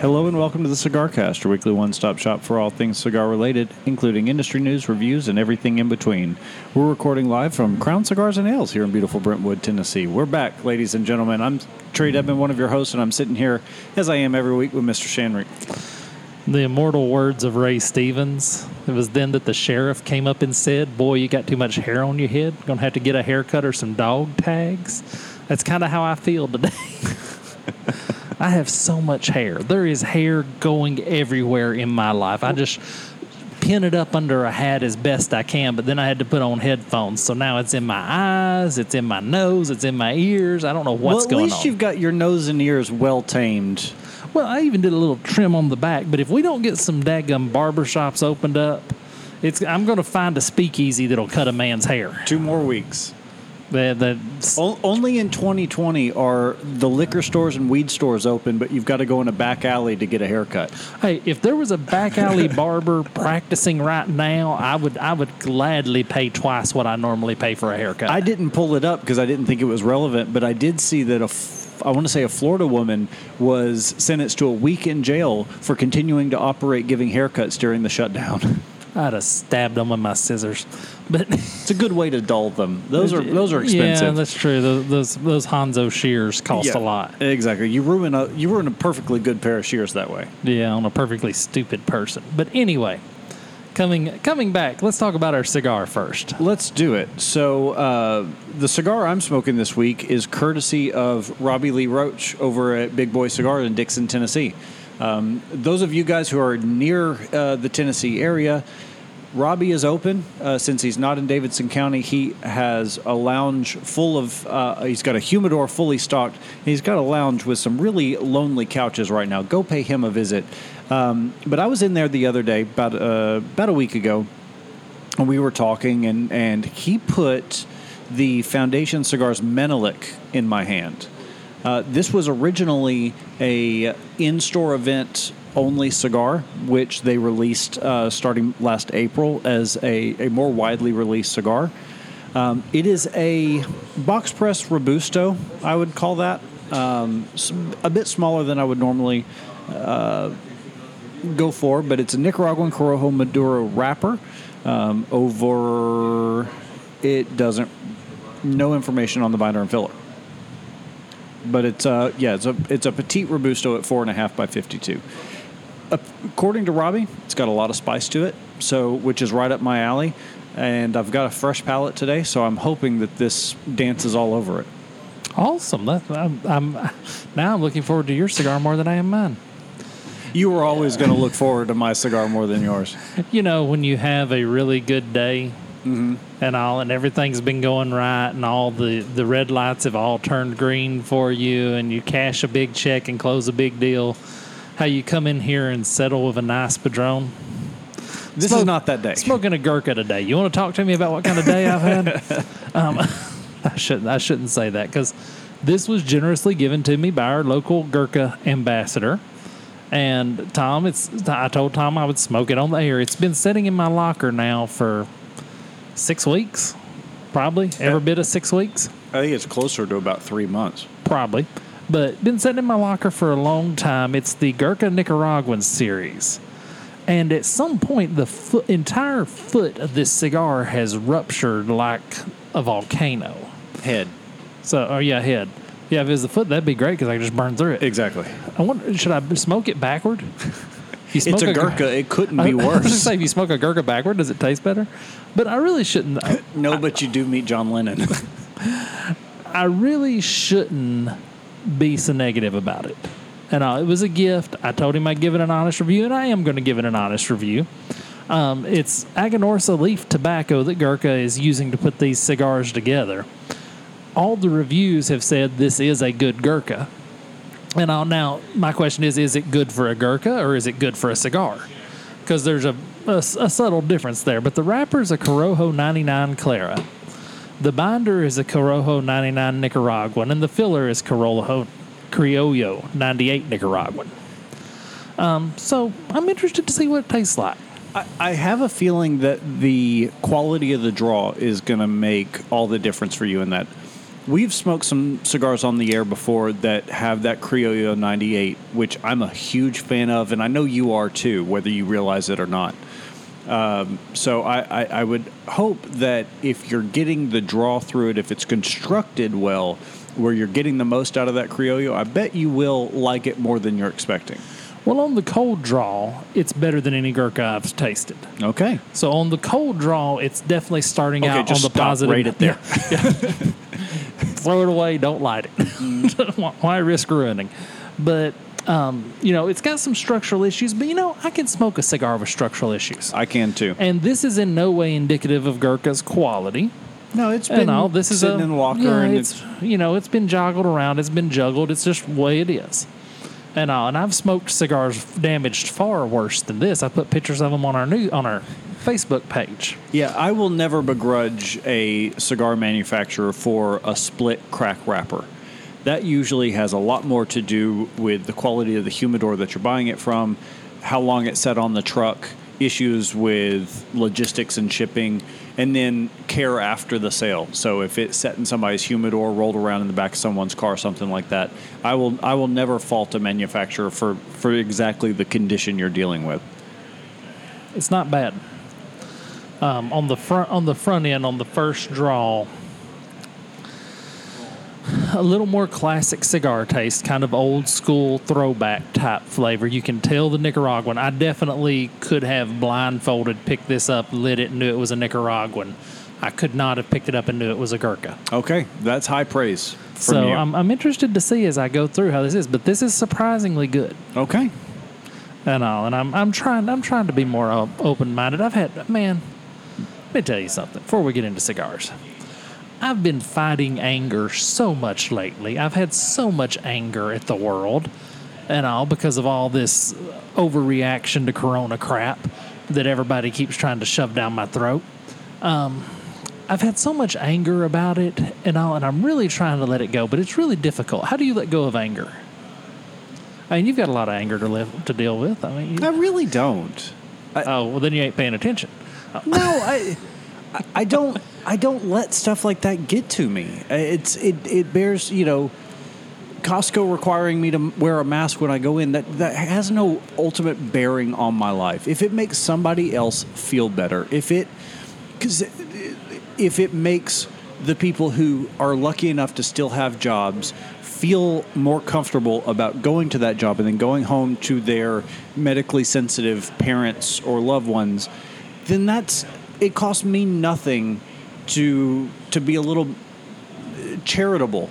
Hello and welcome to the Cigar Cast, your weekly one stop shop for all things cigar related, including industry news, reviews, and everything in between. We're recording live from Crown Cigars and Ales here in beautiful Brentwood, Tennessee. We're back, ladies and gentlemen. I'm Trae Debman, one of your hosts, and I'm sitting here, as I am every week, with Mr. Shanrick. The immortal words of Ray Stevens. It was then that the sheriff came up and said, Boy, you got too much hair on your head. Gonna have to get a haircut or some dog tags. That's kind of how I feel today. I have so much hair. There is hair going everywhere in my life. I just pin it up under a hat as best I can, but then I had to put on headphones. So now it's in my eyes, it's in my nose, it's in my ears. I don't know what's going on. well, at least on. you've got your nose and ears well tamed. Well, I even did a little trim on the back, but if we don't get some daggum barber shops opened up, it's I'm going to find a speakeasy that'll cut a man's hair. Two more weeks. The, the, O- Only in 2020 are the liquor stores and weed stores open, but you've got to go in a back alley to get a haircut. hey, if there was a back alley barber practicing right now, I would I would gladly pay twice what I normally pay for a haircut. I didn't pull it up because I didn't think it was relevant, but I did see that a f- I want to say a Florida woman was sentenced to a week in jail for continuing to operate giving haircuts during the shutdown. I'd have stabbed them with my scissors, but It's a good way to dull them. Those are those are expensive. Yeah, that's true. Those those, those Hanzo shears cost Yeah, a lot. Exactly. You ruin a you ruin a perfectly good pair of shears that way. Yeah, on a perfectly stupid person. But anyway, coming coming back, let's talk about our cigar first. Let's do it. So uh, the cigar I'm smoking this week is courtesy of Robbie Lee Roach over at Big Boy Cigar in Dickson, Tennessee. Um, those of you guys who are near uh, the Tennessee area, Robbie is open uh, since he's not in Davidson County. He has a lounge full of. Uh, he's got a humidor fully stocked. He's got a lounge with some really lonely couches right now. Go pay him a visit. Um, but I was in there the other day, about uh, about a week ago, and we were talking, and and he put the Foundation Cigars Menelik in my hand. Uh, this was originally a in-store event only cigar, which they released uh, starting last April as a, a more widely released cigar. Um, it is a box press robusto, I would call that. Um, a bit smaller than I would normally uh, go for, but it's a Nicaraguan Corojo Maduro wrapper. Um, over, it doesn't, no information on the binder and filler. But it's uh yeah it's a it's a petite robusto at four and a half by fifty two. According to Robbie, it's got a lot of spice to it, so which is right up my alley. And I've got a fresh palate today, so I'm hoping that this dances all over it. Awesome. That, I'm, I'm now I'm looking forward to your cigar more than I am mine. You were always going to look forward to my cigar more than yours. You know, when you have a really good day and all, and everything's been going right, and all the, the red lights have all turned green for you, and you cash a big check and close a big deal, how you come in here and settle with a nice Padron. This Smoke- is not that day. Smoking a Gurkha today. You want to talk to me about what kind of day I've had? um, I shouldn't. I shouldn't say that because this was generously given to me by our local Gurkha ambassador. And Tom, it's. I told Tom I would smoke it on the air. It's been sitting in my locker now for six weeks, probably every bit of six weeks, I think it's closer to about three months. probably. But been sitting in my locker for a long time. It's the Gurkha Nicaraguan series. And at some point, the foot, entire foot of this cigar has ruptured like a volcano. Head. So, oh yeah, head. Yeah, if it was the foot, that'd be great because I could just burn through it. Exactly. I wonder, should I smoke it backward? It's a Gur- Gurkha. It couldn't I- be I was gonna worse. say, if you smoke a Gurkha backward, does it taste better? But I really shouldn't. No, but you do meet John Lennon. I really shouldn't be so negative about it. And uh, it was a gift. I told him I'd give it an honest review, and I am going to give it an honest review. Um, it's Aganorsa leaf tobacco that Gurkha is using to put these cigars together. All the reviews have said this is a good Gurkha. And I'll, now, my question is is it good for a Gurkha or is it good for a cigar? Because there's a, a, a subtle difference there. But the wrapper is a Corojo 99 Clara. The binder is a Corojo 99 Nicaraguan, and the filler is Corojo Criollo 98 Nicaraguan. Um, so I'm interested to see what it tastes like. I, I have a feeling that the quality of the draw is going to make all the difference for you in that. We've smoked some cigars on the air before that have that Criollo 98, which I'm a huge fan of, and I know you are too, whether you realize it or not. Um, so I, I, I would hope that if you're getting the draw through it, if it's constructed well, where you're getting the most out of that Criollo, I bet you will like it more than you're expecting. Well, on the cold draw, it's better than any Gurkha I've tasted. Okay. So on the cold draw, it's definitely starting Okay, out on the positive. right it there. Yeah. Throw it away. Don't light it. Mm. Why risk ruining? But um, you know, it's got some structural issues. But you know, I can smoke a cigar with structural issues, I can too. and this is in no way indicative of Gurkha's quality. No, it's And all this is sitting a, in the locker, yeah, and it's, it's, you know it's been joggled around, it's been juggled. It's just the way it is. And all, and I've smoked cigars damaged far worse than this. I put pictures of them on our new on our Facebook page. yeah. I will never begrudge a cigar manufacturer for a split crack wrapper. That usually has a lot more to do with the quality of the humidor that you're buying it from, how long it sat on the truck, issues with logistics and shipping, and then care after the sale. So if it sat in somebody's humidor, rolled around in the back of someone's car, something like that, I will I will never fault a manufacturer for for exactly the condition you're dealing with. It's not bad. Um, on the front on the front end on the first draw, a little more classic cigar taste, kind of old school throwback type flavor. You can tell the Nicaraguan. I definitely could have blindfolded picked this up, lit it, and knew it was a Nicaraguan. I could not have picked it up and knew it was a Gurkha. Okay, that's high praise So you. I'm, I'm interested to see as I go through how this is, but this is surprisingly good okay. and all. And I'm I'm trying I'm trying to be more open minded. I've had man, let me tell you something before we get into cigars. I've been fighting anger so much lately. I've had so much anger at the world and all because of all this overreaction to Corona crap that everybody keeps trying to shove down my throat. Um, I've had so much anger about it and all, and I'm really trying to let it go, but it's really difficult. How do you let go of anger? I mean, you've got a lot of anger to live to deal with. I mean, you, I really don't. oh well, then you ain't paying attention. No, I, I- don't. I don't let stuff like that get to me. It's it. It bears you know. Costco requiring me to wear a mask when I go in that that has no ultimate bearing on my life. If it makes somebody else feel better, if it because if it makes the people who are lucky enough to still have jobs feel more comfortable about going to that job and then going home to their medically sensitive parents or loved ones, then that's it costs me nothing to to be a little uh, charitable.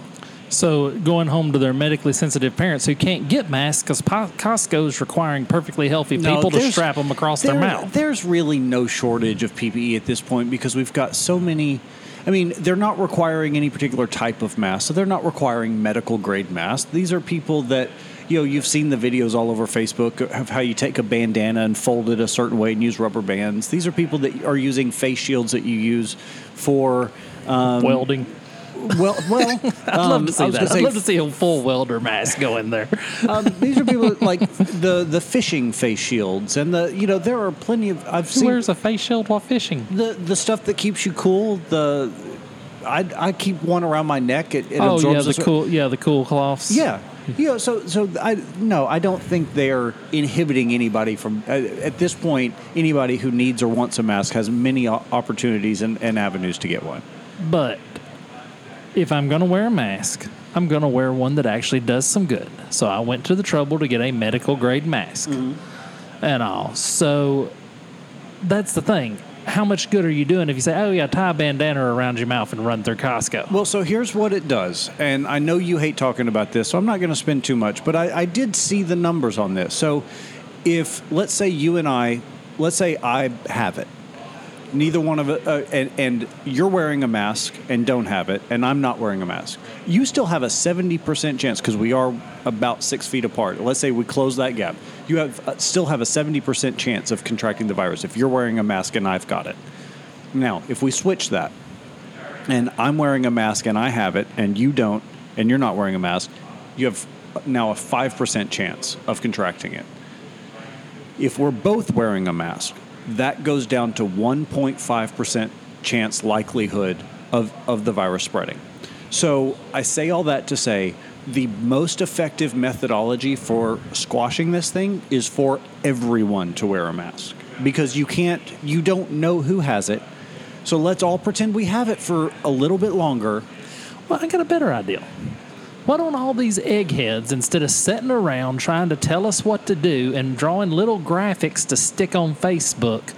So going home to their medically sensitive parents who can't get masks because Costco is requiring perfectly healthy No, people to strap them across their mouth. There's really no shortage of PPE at this point because we've got so many. I mean, they're not requiring any particular type of mask, so they're not requiring medical grade masks. These are people that, you know, you've seen the videos all over Facebook of how you take a bandana and fold it a certain way and use rubber bands. These are people that are using face shields that you use for. Um, Welding. well, well, I'd love to see that. I'd love to see a full welder mask go in there. um, these are people that, like the the fishing face shields and the you know there are plenty of I've Who seen wears a face shield while fishing? the the stuff that keeps you cool. The I, I keep one around my neck. It, it oh absorbs yeah, the cool yeah the cool cloths. Yeah, you know, so so I no, I don't think they're inhibiting anybody from uh, at this point. Anybody who needs or wants a mask has many opportunities and, and avenues to get one. But if I'm going to wear a mask, I'm going to wear one that actually does some good. So I went to the trouble to get a medical grade mask and all. So that's the thing. How much good are you doing if you say, oh, yeah, tie a bandana around your mouth and run through Costco? Well, so here's what it does, and I know you hate talking about this, so I'm not going to spend too much, but I, I did see the numbers on this. So, if let's say you and I, let's say I have it, neither one of it, uh, and, and you're wearing a mask and don't have it, and I'm not wearing a mask, you still have a 70% chance because we are about six feet apart. Let's say we close that gap. You have uh, still have a 70% chance of contracting the virus if you're wearing a mask and I've got it. Now, if we switch that, and I'm wearing a mask and I have it, and you don't, and you're not wearing a mask, you have now a 5% chance of contracting it. If we're both wearing a mask, that goes down to 1.5% chance likelihood of, of the virus spreading. So I say all that to say the most effective methodology for squashing this thing is for everyone to wear a mask because you can't, you don't know who has it. So let's all pretend we have it for a little bit longer. Well, I got a better idea. Why don't all these eggheads, instead of sitting around trying to tell us what to do and drawing little graphics to stick on Facebook,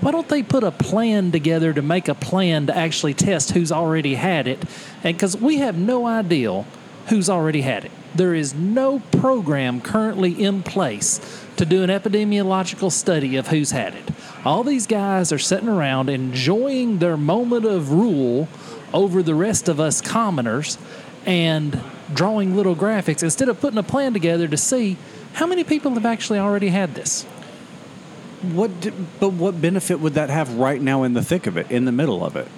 why don't they put a plan together to make a plan to actually test who's already had it? And because we have no idea who's already had it, there is no program currently in place to do an epidemiological study of who's had it. All these guys are sitting around enjoying their moment of rule over the rest of us commoners and drawing little graphics instead of putting a plan together to see how many people have actually already had this. What, but what benefit would that have right now in the thick of it, in the middle of it?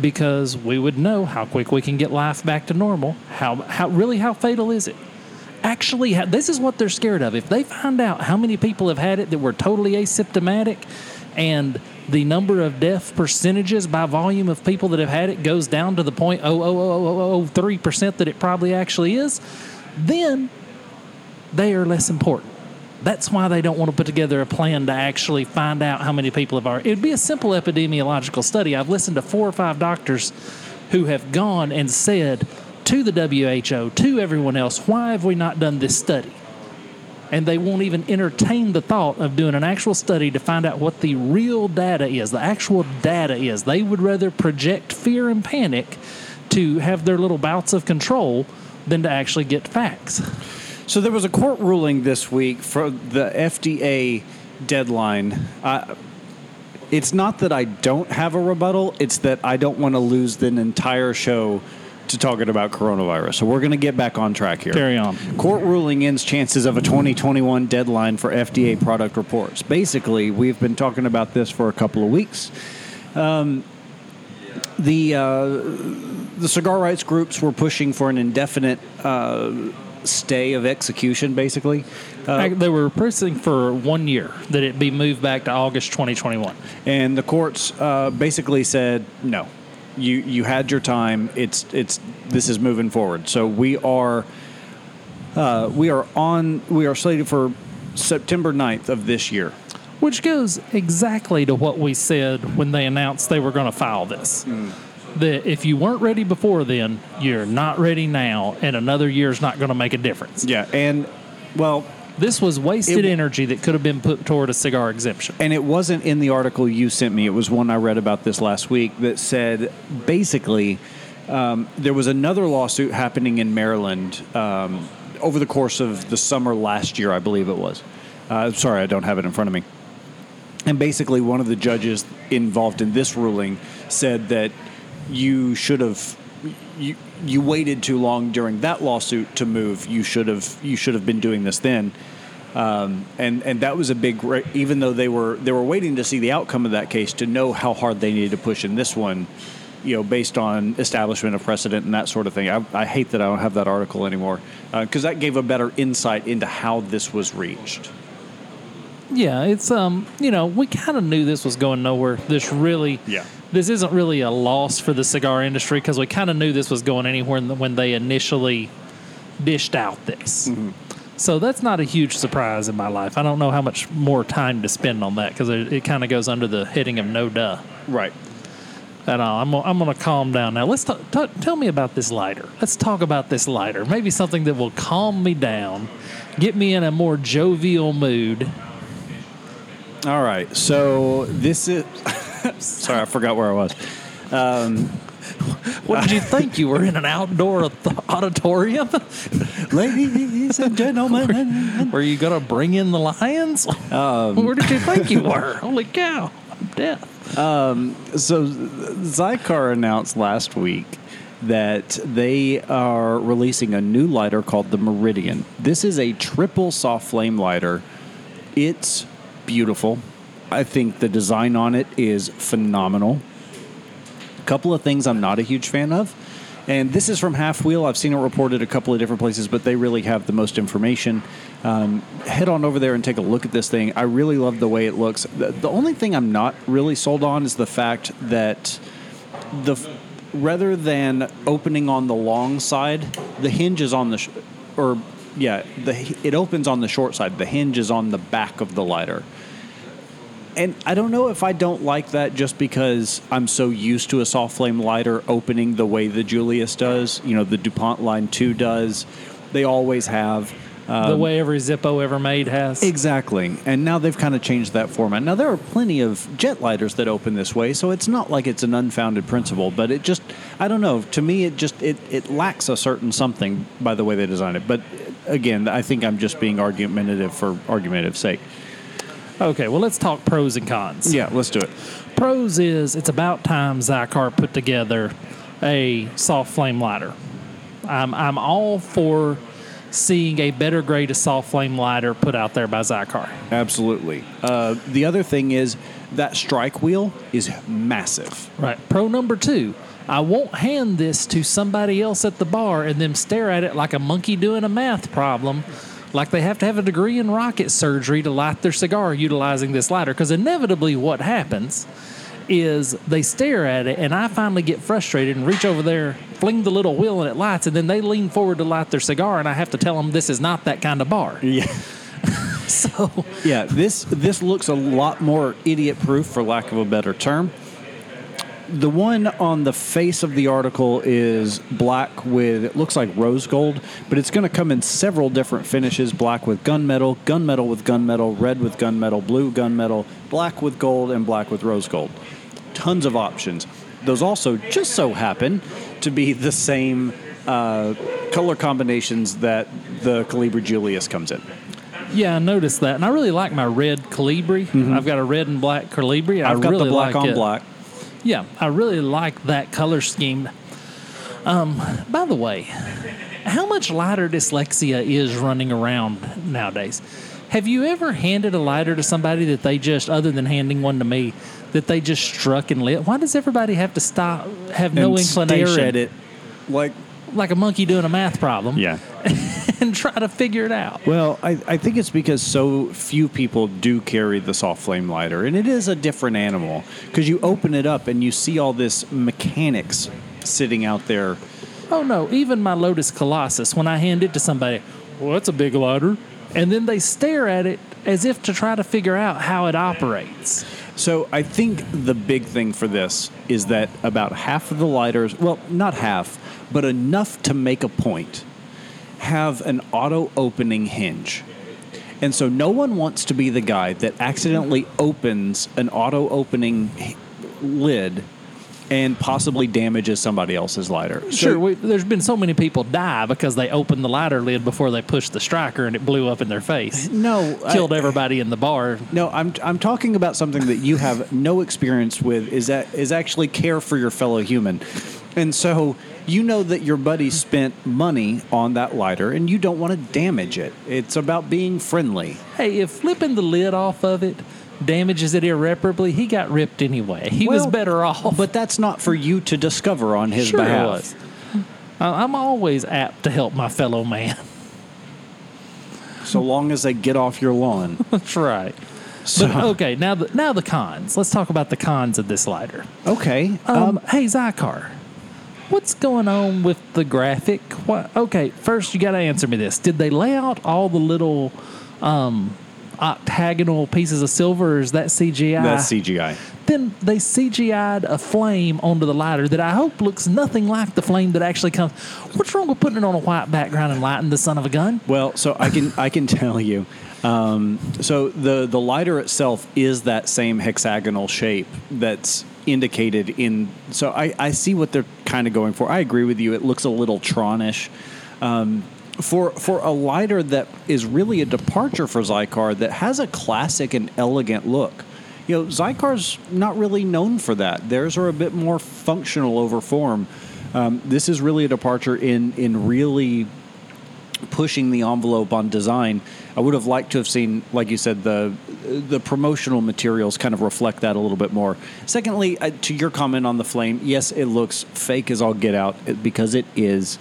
Because we would know how quick we can get life back to normal. How, how really how fatal is it? Actually, this is what they're scared of. If they find out how many people have had it that were totally asymptomatic, and the number of death percentages by volume of people that have had it goes down to the point oh, oh oh oh oh oh three percent that it probably actually is, then they are less important. That's why they don't want to put together a plan to actually find out how many people have already. It'd be a simple epidemiological study. I've listened to four or five doctors who have gone and said to the WHO, to everyone else, why have we not done this study? And they won't even entertain the thought of doing an actual study to find out what the real data is, the actual data is. They would rather project fear and panic to have their little bouts of control than to actually get facts. So there was a court ruling this week for the FDA deadline. Uh, it's not that I don't have a rebuttal; it's that I don't want to lose an entire show to talking about coronavirus. So we're going to get back on track here. Carry on. Court ruling ends chances of a 2021 deadline for FDA product reports. Basically, we've been talking about this for a couple of weeks. Um, the uh, the cigar rights groups were pushing for an indefinite uh, stay of execution, basically. Uh, they were pressing for one year that it be moved back to August 2021. and the courts uh, basically said no. You you had your time. It's it's this is moving forward. So we are uh, we are on we are slated for September 9th of this year. Which goes exactly to what we said when they announced they were going to file this. That if you weren't ready before then, you're not ready now, and another year's not going to make a difference. Yeah, and well, This was wasted It- energy that could have been put toward a cigar exemption. and it wasn't in the article you sent me. It was one I read about this last week that said basically um, there was another lawsuit happening in Maryland um, over the course of the summer last year, I believe it was. Uh, sorry, I don't have it in front of me. And basically, one of the judges involved in this ruling said that you should have you you waited too long during that lawsuit to move. You should have you should have been doing this then. Um, and and that was a big even though they were they were waiting to see the outcome of that case to know how hard they needed to push in this one you know based on establishment of precedent and that sort of thing i, I hate that i don't have that article anymore because that gave a better insight into how this was reached Yeah, it's um, you know, we kind of knew this was going nowhere. This really, Yeah. This isn't really a loss for the cigar industry because we kind of knew this was going anywhere when they initially dished out this. So that's not a huge surprise in my life. I don't know how much more time to spend on that because it, it kind of goes under the heading of no duh. right And uh, I'm, gonna- I'm going to calm down now. Let's t- t- tell me about this lighter. Let's talk about this lighter. Maybe something that will calm me down, get me in a more jovial mood. all right so this is sorry i forgot where i was um, What did you think? You were in an outdoor auditorium? ladies and gentlemen Were you going to bring in the lions? Um, where did you think you were? Holy cow. I'm deaf. Um, so Xikar announced last week that they are releasing a new lighter called the Meridian. This is a triple soft flame lighter. It's beautiful. I think the design on it is phenomenal. A couple of things I'm not a huge fan of. And this is from Half Wheel. I've seen it reported a couple of different places, but they really have the most information. Um, head on over there and take a look at this thing. I really love the way it looks. The, the only thing I'm not really sold on is the fact that the rather than opening on the long side, the hinge is on the, sh- or yeah, the it opens on the short side. The hinge is on the back of the lighter. And I don't know if I don't like that just because I'm so used to a soft flame lighter opening the way the Julius does. You know, the DuPont Line 2 does. They always have. the um, way every Zippo ever made has. Exactly. And now they've kind of changed that format. Now, there are plenty of jet lighters that open this way, so it's not like it's an unfounded principle, but it just, I don't know. To me, it just, it, it lacks a certain something by the way they design it. But again, I think I'm just being argumentative for argumentative sake. Okay, well, let's talk pros and cons. Yeah, let's do it. Pros is it's about time Xikar put together a soft flame lighter. I'm, I'm all for seeing a better grade of soft flame lighter put out there by Xikar. Absolutely. Uh, the other thing is that strike wheel is massive. Right. Pro number two. I won't hand this to somebody else at the bar and them stare at it like a monkey doing a math problem, like they have to have a degree in rocket surgery to light their cigar utilizing this lighter. Because inevitably, what happens is they stare at it, and I finally get frustrated and reach over there, fling the little wheel, and it lights, and then they lean forward to light their cigar, and I have to tell them this is not that kind of bar. Yeah. So, Yeah, this this looks a lot more idiot proof for lack of a better term. The one on the face of the article is black with it looks like rose gold, but it's going to come in several different finishes: black with gunmetal, gunmetal with gunmetal, red with gunmetal, blue gunmetal, black with gold, and black with rose gold. Tons of options. Those also just so happen to be the same uh, color combinations that the Colibri Julius comes in. yeah, I noticed that, and I really like my red Colibri. I've got a red and black Colibri. I Mm-hmm. I've got really the black like on it. black. Yeah, I really like that color scheme. Um, by the way, how much lighter dyslexia is running around nowadays? Have you ever handed a lighter to somebody that they just, other than handing one to me, that they just struck and lit? Why does everybody have to stop, have no and inclination, stare at it like like a monkey doing a math problem, yeah and try to figure it out? well I, I think it's because so few people do carry the soft flame lighter and it is a different animal because you open it up and you see all this mechanics sitting out there Oh no, even my Lotus Colossus, when I hand it to somebody, well, that's a big lighter. And then they stare at it as if to try to figure out how it operates. so i think the big thing for this is that about half of the lighters well not half but enough to make a point have an auto opening hinge. And so no one wants to be the guy that accidentally opens an auto opening lid and possibly damages somebody else's lighter. So- Sure, we, there's been so many people die because they opened the lighter lid before they pushed the striker and it blew up in their face. no, I- Killed everybody in the bar. No, I'm I'm talking about something that you have no experience with. Is that is actually care for your fellow human, and so you know that your buddy spent money on that lighter, and you don't want to damage it. It's about being friendly. Hey, if flipping the lid off of it damages it irreparably, he got ripped anyway. He was better off. But that's not for you to discover on his sure behalf. was. I- I'm always apt to help my fellow man. So long as they get off your lawn. That's right. So, But okay, now the now the cons. Let's talk about the cons of this lighter. okay. Um, hey Xikar, what's going on with the graphic? What? Okay, first you got to answer me this: Did they lay out all the little um, octagonal pieces of silver? Or is that CGI? that's CGI. then they CGI'd a flame onto the lighter that I hope looks nothing like the flame that actually comes. What's wrong with putting it on a white background and lighting the son of a gun? Well, so I can I can tell you. Um, so the the lighter itself is that same hexagonal shape that's indicated in. So I, I see what they're kind of going for. I agree with you. It looks a little Tronish. Um, for for a lighter that is really a departure for Xikar that has a classic and elegant look. You know, Xikar's not really known for that. Theirs are a bit more functional over form. Um, this is really a departure in in really pushing the envelope on design. I would have liked to have seen, like you said, the the promotional materials kind of reflect that a little bit more. Secondly, uh, to your comment on the flame, yes, it looks fake as all get out because it is.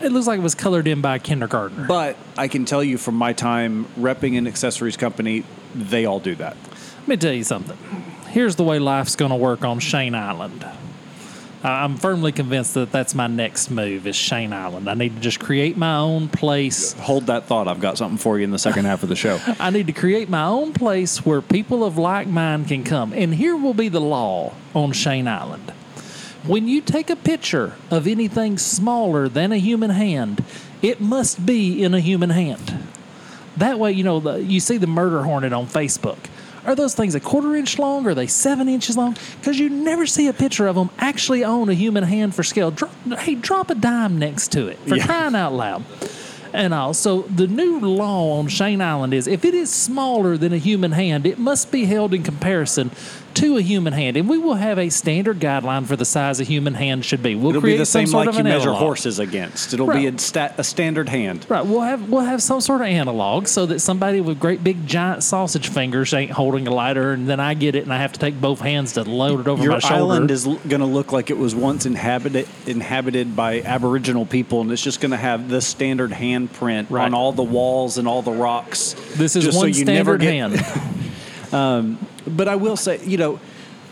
It looks like it was colored in by a kindergartner. But I can tell you from my time repping an accessories company, they all do that. Let me tell you something. Here's the way life's going to work on Shane Island. I'm firmly convinced that that's my next move is Shane Island. I need to just create my own place. Hold that thought. I've got something for you in the second half of the show. I need to create my own place where people of like mind can come. And here will be the law on Shane Island. When you take a picture of anything smaller than a human hand, it must be in a human hand. That way, you know, the, you see the murder hornet on Facebook. Are those things a quarter inch long? Are they seven inches long? Because you never see a picture of them actually on a human hand for scale. Drop, hey, drop a dime next to it for Yeah. crying out loud. And also, the new law on Shane Island is if it is smaller than a human hand, it must be held in comparison to a human hand. And we will have a standard guideline for the size a human hand should be. We'll It'll create be the some same sort like of you measure analog. horses against. It'll be a, stat, a standard hand. Right, we'll have we'll have some sort of analog so that somebody with great big giant sausage fingers ain't holding a lighter, and then I get it and I have to take both hands to load it over Your my shoulder. Your island is going to look like it was once inhabited inhabited by Aboriginal people, and it's just going to have the standard handprint Right. on all the walls and all the rocks. this is just so one you never standard get- hand. Um, But I will say, you know,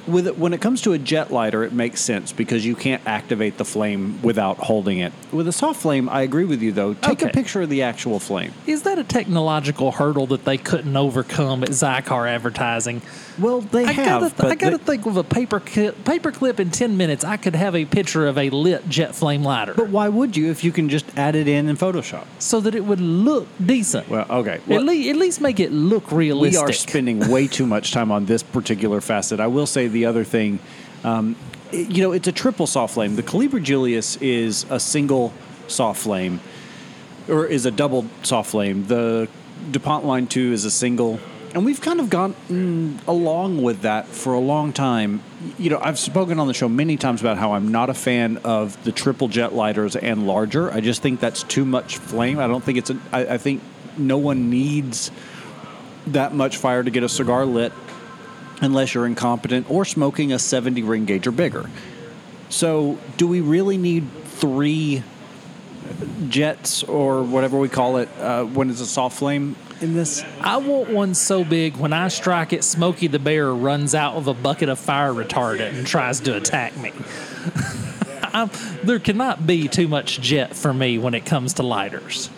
with it, when it comes to a jet lighter, it makes sense because you can't activate the flame without holding it. With a soft flame, I agree with you though. Take a picture of the actual flame. Is that a technological hurdle that they couldn't overcome at Xikar advertising? Well, they I have, gotta, but I gotta they- think with a paper clip, paper clip in ten minutes, I could have a picture of a lit jet flame lighter, But why would you if you can just add it in in Photoshop? so that it would look decent. Well, okay. at, le- at least make it look realistic. we are spending way too much time on this particular facet. I will say the other thing, um, it- you know, it's a triple soft flame. The Colibri Julius is a single soft flame, or is a double soft flame. The DuPont Line 2 is a single. And we've kind of gone mm, along with that for a long time. You know, I've spoken on the show many times about how I'm not a fan of the triple jet lighters and larger. I just think that's too much flame. I don't think it's a, I, I think no one needs that much fire to get a cigar lit unless you're incompetent or smoking a 70 ring gauge or bigger. So, do we really need three jets or whatever we call it uh, when it's a soft flame in this? I want one so big when I strike it, Smokey the Bear runs out of a bucket of fire retardant and tries to attack me. I'm, there cannot be too much jet for me when it comes to lighters.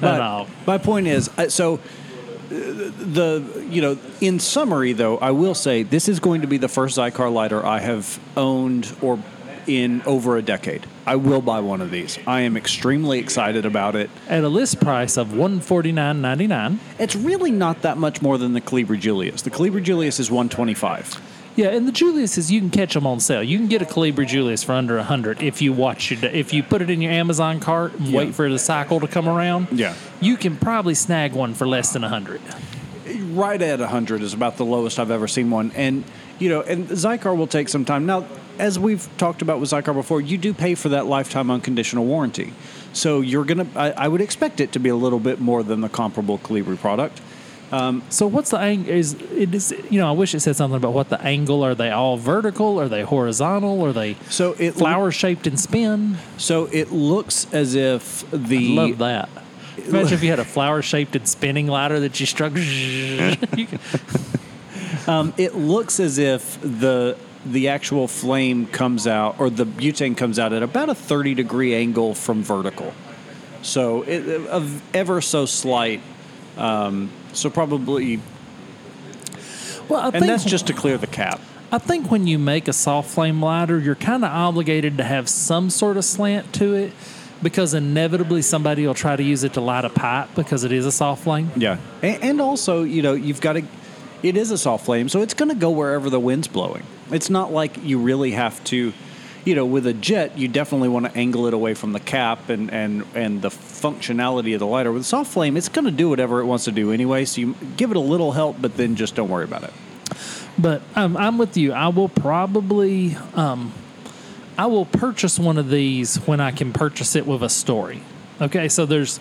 But no. my point is, uh, so uh, the you know, in summary, though, I will say this is going to be the first Xikar lighter I have owned or in over a decade. I will buy one of these. I am extremely excited about it. At a list price of one forty nine ninety nine. It's really not that much more than the Colibri Julius. The Colibri Julius is 125. Yeah, and the Julius's you can catch them on sale. You can get a Colibri Julius for under a hundred if you watch it. if you put it in your Amazon cart and Yeah. wait for the cycle to come around. Yeah. you can probably snag one for less than a hundred. Right at a 100 is about the lowest I've ever seen one. And, you know, and Xikar will take some time. Now, as we've talked about with Xikar before, you do pay for that lifetime unconditional warranty. So you're going to, I would expect it to be a little bit more than the comparable Colibri product. So what's the angle? Is it is you know? I wish it said something about what the angle. Are they all vertical? Are they horizontal? Are they So it flower shaped and spin? So it looks as if the Love that. Imagine if you had a flower shaped and spinning ladder that you struck. Um, it looks as if the the actual flame comes out or the butane comes out at about a 30 degree angle from vertical. So it, of ever so slight. Um, so probably, well, I and think that's just to clear the cap. I think when you make a soft flame lighter, you're kind of obligated to have some sort of slant to it because inevitably somebody will try to use it to light a pipe because it is a soft flame. Yeah, and, and also you know you've got to. It is a soft flame, so it's going to go wherever the wind's blowing. It's not like you really have to. You know, with a jet, you definitely want to angle it away from the cap and, and, and the functionality of the lighter. With soft flame, it's going to do whatever it wants to do anyway. So you give it a little help, but then just don't worry about it. But um, I'm with you. I will probably, um, I will purchase one of these when I can purchase it with a story. Okay, so there's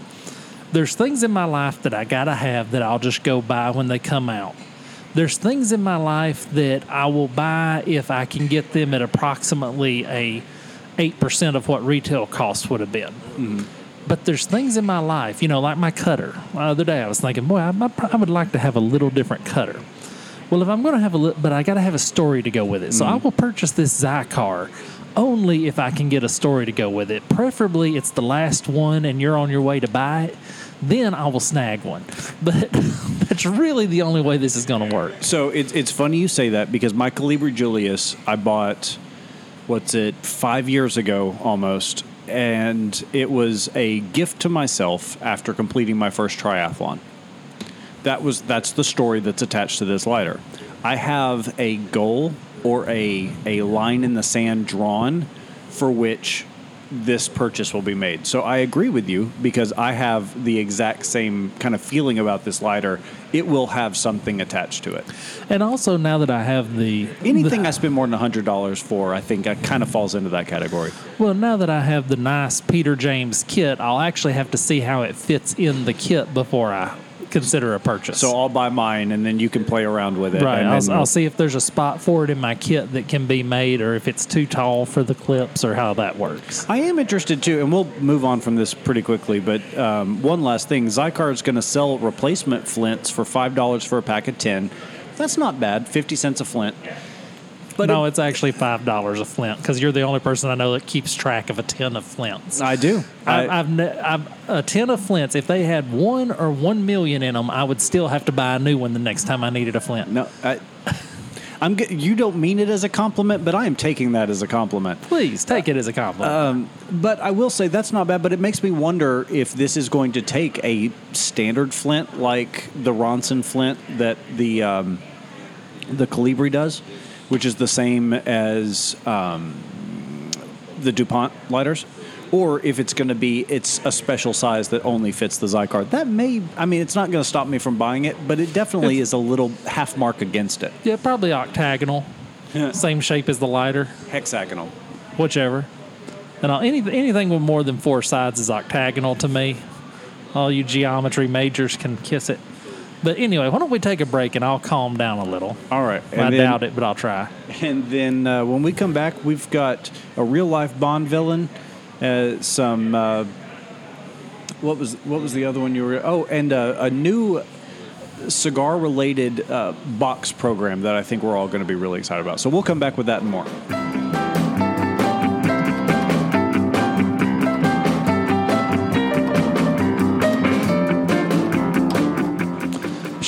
there's things in my life that I gotta have that I'll just go buy when they come out. There's things in my life that I will buy if I can get them at approximately a eight percent of what retail cost would have been. Mm-hmm. But there's things in my life, you know, like my cutter. The other day I was thinking, boy, I, I would like to have a little different cutter. Well, if I'm going to have a little, but I got to have a story to go with it. So I mm-hmm. will purchase this Xikar only if I can get a story to go with it. Preferably, it's the last one and you're on your way to buy it. Then I will snag one. But that's really the only way this is going to work. So it's it's funny you say that because my Colibri Julius I bought what's it five years ago almost, and it was a gift to myself after completing my first triathlon. That was that's the story that's attached to this lighter. I have a goal or a a line in the sand drawn for which this purchase will be made. So I agree with you because I have the exact same kind of feeling about this lighter. It will have something attached to it. And also, now that I have the Anything I spend more than hundred dollars for, I think, it kind of falls into that category. Well, now that I have the nice Peter James kit, I'll actually have to see how it fits in the kit before I consider a purchase. So I'll buy mine, and then you can play around with it. Right. I'll, I'll see if there's a spot for it in my kit that can be made, or if it's too tall for the clips, or how that works. I am interested too, and we'll move on from this pretty quickly. But um, one last thing: Xikar is going to sell replacement flints for five dollars for a pack of ten. That's not bad. Fifty cents a flint. But no, it- it's actually five dollars a flint because you're the only person I know that keeps track of a tin of flints. I do. I, I, I've, ne- I've a tin of flints. If they had one or one million in them, I would still have to buy a new one the next time I needed a flint. no, I, I'm. You don't mean it as a compliment, but I am taking that as a compliment. Please take it as a compliment. But I will say that's not bad. But it makes me wonder if this is going to take a standard flint like the Ronson flint that the um, the Colibri does, which is the same as um, the Dupont lighters, or if it's going to be it's a special size that only fits the Xikar. That may. I mean, it's not going to stop me from buying it, but it definitely It's- is a little half mark against it. yeah, probably octagonal, same shape as the lighter. Hexagonal. whichever. And I'll, any, anything with more than four sides is octagonal to me. All you geometry majors can kiss it. But anyway, why don't we take a break and I'll calm down a little. All right. I doubt it, but I'll try. And then uh, when we come back, we've got a real life Bond villain, uh, some. Uh, what was what was the other one you were? Oh, and uh, a new cigar related uh, box program that I think we're all going to be really excited about. So we'll come back with that and more.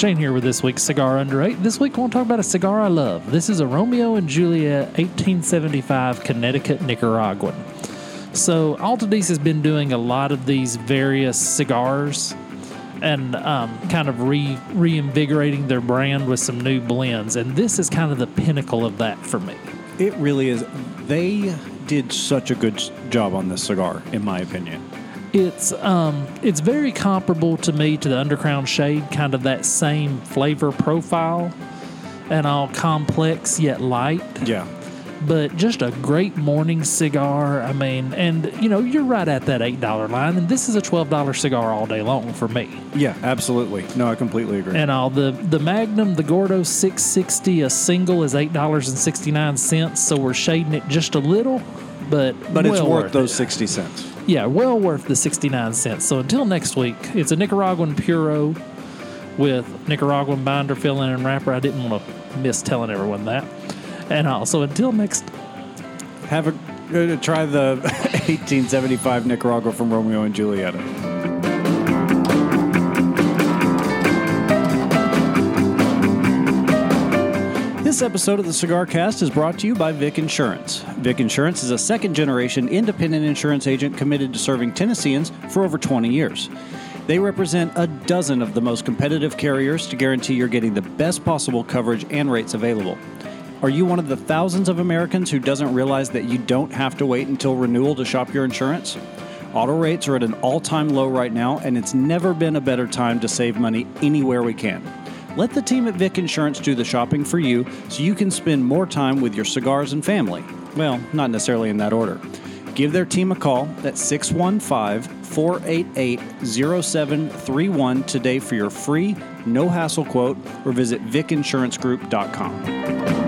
Shane here with this week's Cigar Under 8. This week, I want to talk about a cigar I love. This is a Romeo and Juliet 1875 Connecticut Nicaraguan. So, Altadis has been doing a lot of these various cigars and um, kind of re reinvigorating their brand with some new blends. And this is kind of the pinnacle of that for me. It really is. They did such a good job on this cigar, in my opinion. It's um, it's very comparable to me to the Undercrown Shade, kind of that same flavor profile, and all complex yet light. Yeah. But just a great morning cigar. I mean, and you know, you're right at that eight dollar line, and this is a twelve dollar cigar all day long for me. Yeah, absolutely. No, I completely agree. And all the the Magnum, the Gordo six sixty, a single is eight dollars and sixty nine cents. So we're shading it just a little, but but it's well worth it. those 60 cents. Yeah, well worth the 69 cents. So until next week, it's a Nicaraguan Puro with Nicaraguan binder, filling, and wrapper. I didn't want to miss telling everyone that. And also, until next, Have a uh, try the 1875 Nicaragua from Romeo and Juliet. This episode of the Cigar Cast is brought to you by Vick Insurance. Vick Insurance is a second generation independent insurance agent committed to serving Tennesseans for over 20 years. They represent a dozen of the most competitive carriers to guarantee you're getting the best possible coverage and rates available. Are you one of the thousands of Americans who doesn't realize that you don't have to wait until renewal to shop your insurance? Auto rates are at an all time low right now, and it's never been a better time to save money anywhere we can. Let the team at Vick Insurance do the shopping for you so you can spend more time with your cigars and family. Well, not necessarily in that order. Give their team a call at 615 488 0731 today for your free, no hassle quote, or visit VickInsuranceGroup.com.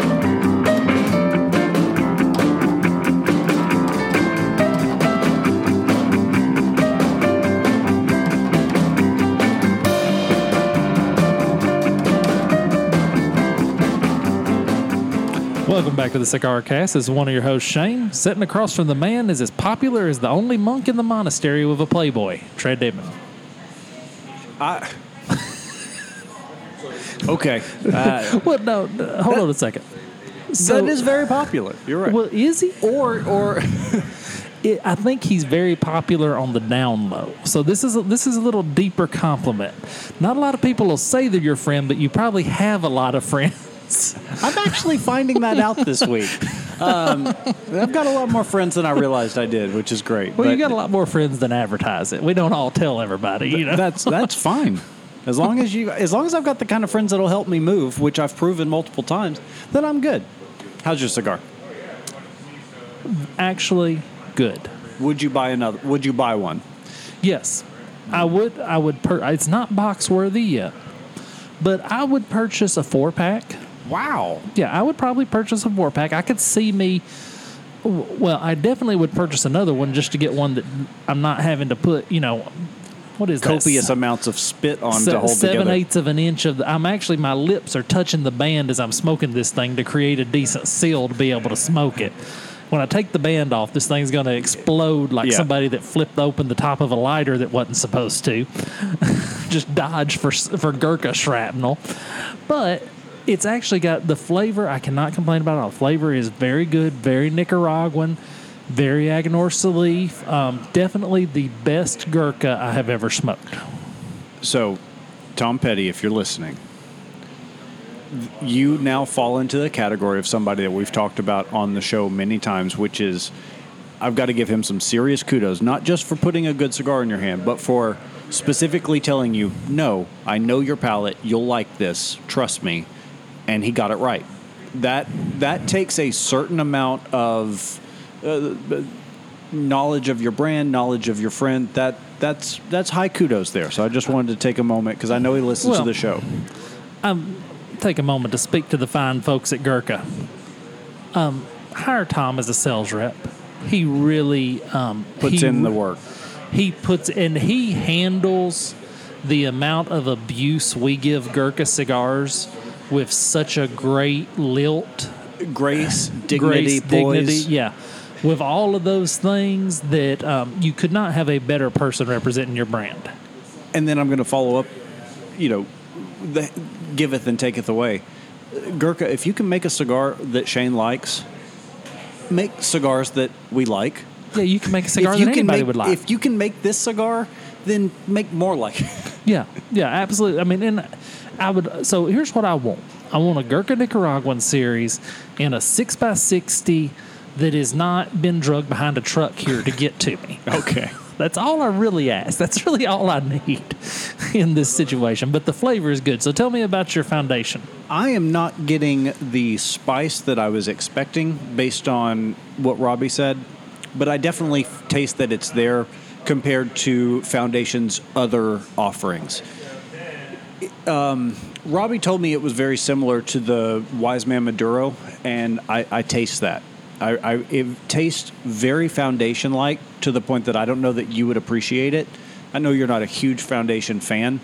Welcome back to the Cigar Cast. This is one of your hosts, Shane. Sitting across from the man is as popular as the only monk in the monastery with a Playboy, Trae Damon. I. okay, uh, What? No, no, hold on a second. So, that is very popular. You're right. Well, is he? or or It, I think he's very popular on the down low. So this is a, this is a little deeper compliment. Not a lot of people will say they're your friend, but you probably have a lot of friends. I'm actually finding that out this week. Um, I've got a lot more friends than I realized I did, which is great. Well, you got a lot more friends than advertise it. We don't all tell everybody, you know. that's that's fine. As long as you, as long as I've got the kind of friends that'll help me move, which I've proven multiple times, then I'm good. How's your cigar? Actually, good. Would you buy another? Would you buy one? Yes, I would. I would. Per- it's not box worthy yet, but I would purchase a four pack. Wow. Yeah, I would probably purchase a four pack. I could see me. Well, I definitely would purchase another one just to get one that I'm not having to put. You know, what is that? Copious amounts of spit on Se- to hold seven together. eighths of an inch of the. I'm actually my lips are touching the band as I'm smoking this thing to create a decent seal to be able to smoke it. When I take the band off, this thing's going to explode like Yeah. somebody that flipped open the top of a lighter that wasn't supposed to. Just dodge for for Gurkha shrapnel, but it's actually got the flavor. I cannot complain about it. all. Flavor is very good, very Nicaraguan, very Aganorsa Leaf. Um, definitely the best Gurkha I have ever smoked. So, Tom Petty, if you're listening, you now fall into the category of somebody that we've talked about on the show many times, which is I've got to give him some serious kudos, not just for putting a good cigar in your hand, but for specifically telling you, no, I know your palate, you'll like this, trust me. And he got it right. That that takes a certain amount of uh, knowledge of your brand, knowledge of your friend. That that's that's high kudos there. So I just wanted to take a moment because I know he listens Well, to the show. take a moment to speak to the fine folks at Gurkha. Um, hire Tom as a sales rep. He really um, Puts he in the work. He puts and he handles the amount of abuse we give Gurkha cigars with such a great lilt, Grace, dignity, grace, dignity. Yeah. With all of those things that um, you could not have a better person representing your brand. And then I'm going to follow up. You know, the giveth and taketh away. Gurkha, if you can make a cigar that Shane likes, make cigars that we like. Yeah, you can make a cigar if you that can anybody make, would like. if you can make this cigar, then make more like it. Yeah, yeah, absolutely. I mean, and I would. So here's what I want. I want a Gurkha Nicaraguan series in a six x sixty that has not been drugged behind a truck here to get to me. Okay. That's all I really ask. That's really all I need in this situation. But the flavor is good. So tell me about your foundation. I am not getting the spice that I was expecting based on what Robbie said, but I definitely taste that it's there compared to Foundation's other offerings. Um, Robbie told me it was very similar to the Wise Man Maduro, and I, I taste that. I, I it tastes very Foundation like to the point that I don't know that you would appreciate it. I know you're not a huge Foundation fan,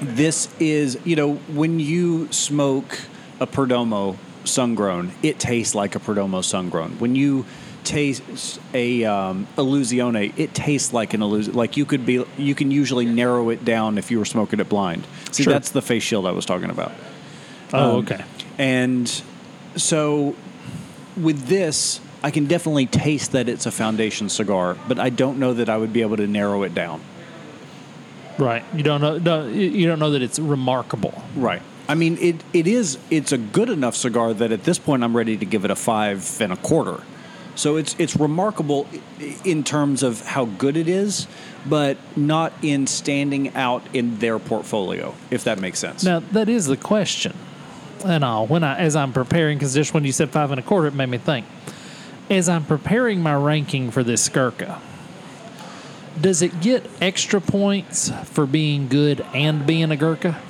this is you know when you smoke a Perdomo sun-grown, it tastes like a Perdomo sun-grown. When you taste a um, Illusione, it tastes like an Illusion. Like you could be, you can usually narrow it down if you were smoking it blind. See, Sure. that's the face shield I was talking about. Oh, Um, okay. And so with this, I can definitely taste that it's a foundation cigar, but I don't know that I would be able to narrow it down. Right. You don't know. No, you- you don't know that it's remarkable. Right. I mean, it, it is. It's a good enough cigar that at this point I'm ready to give it a five and a quarter. So it's it's remarkable in terms of how good it is, but not in standing out in their portfolio. If that makes sense. Now that is the question, and all when I as I'm preparing because just when you said five and a quarter, it made me think. As I'm preparing my ranking for this Gurkha, does it get extra points for being good and being a Gurkha?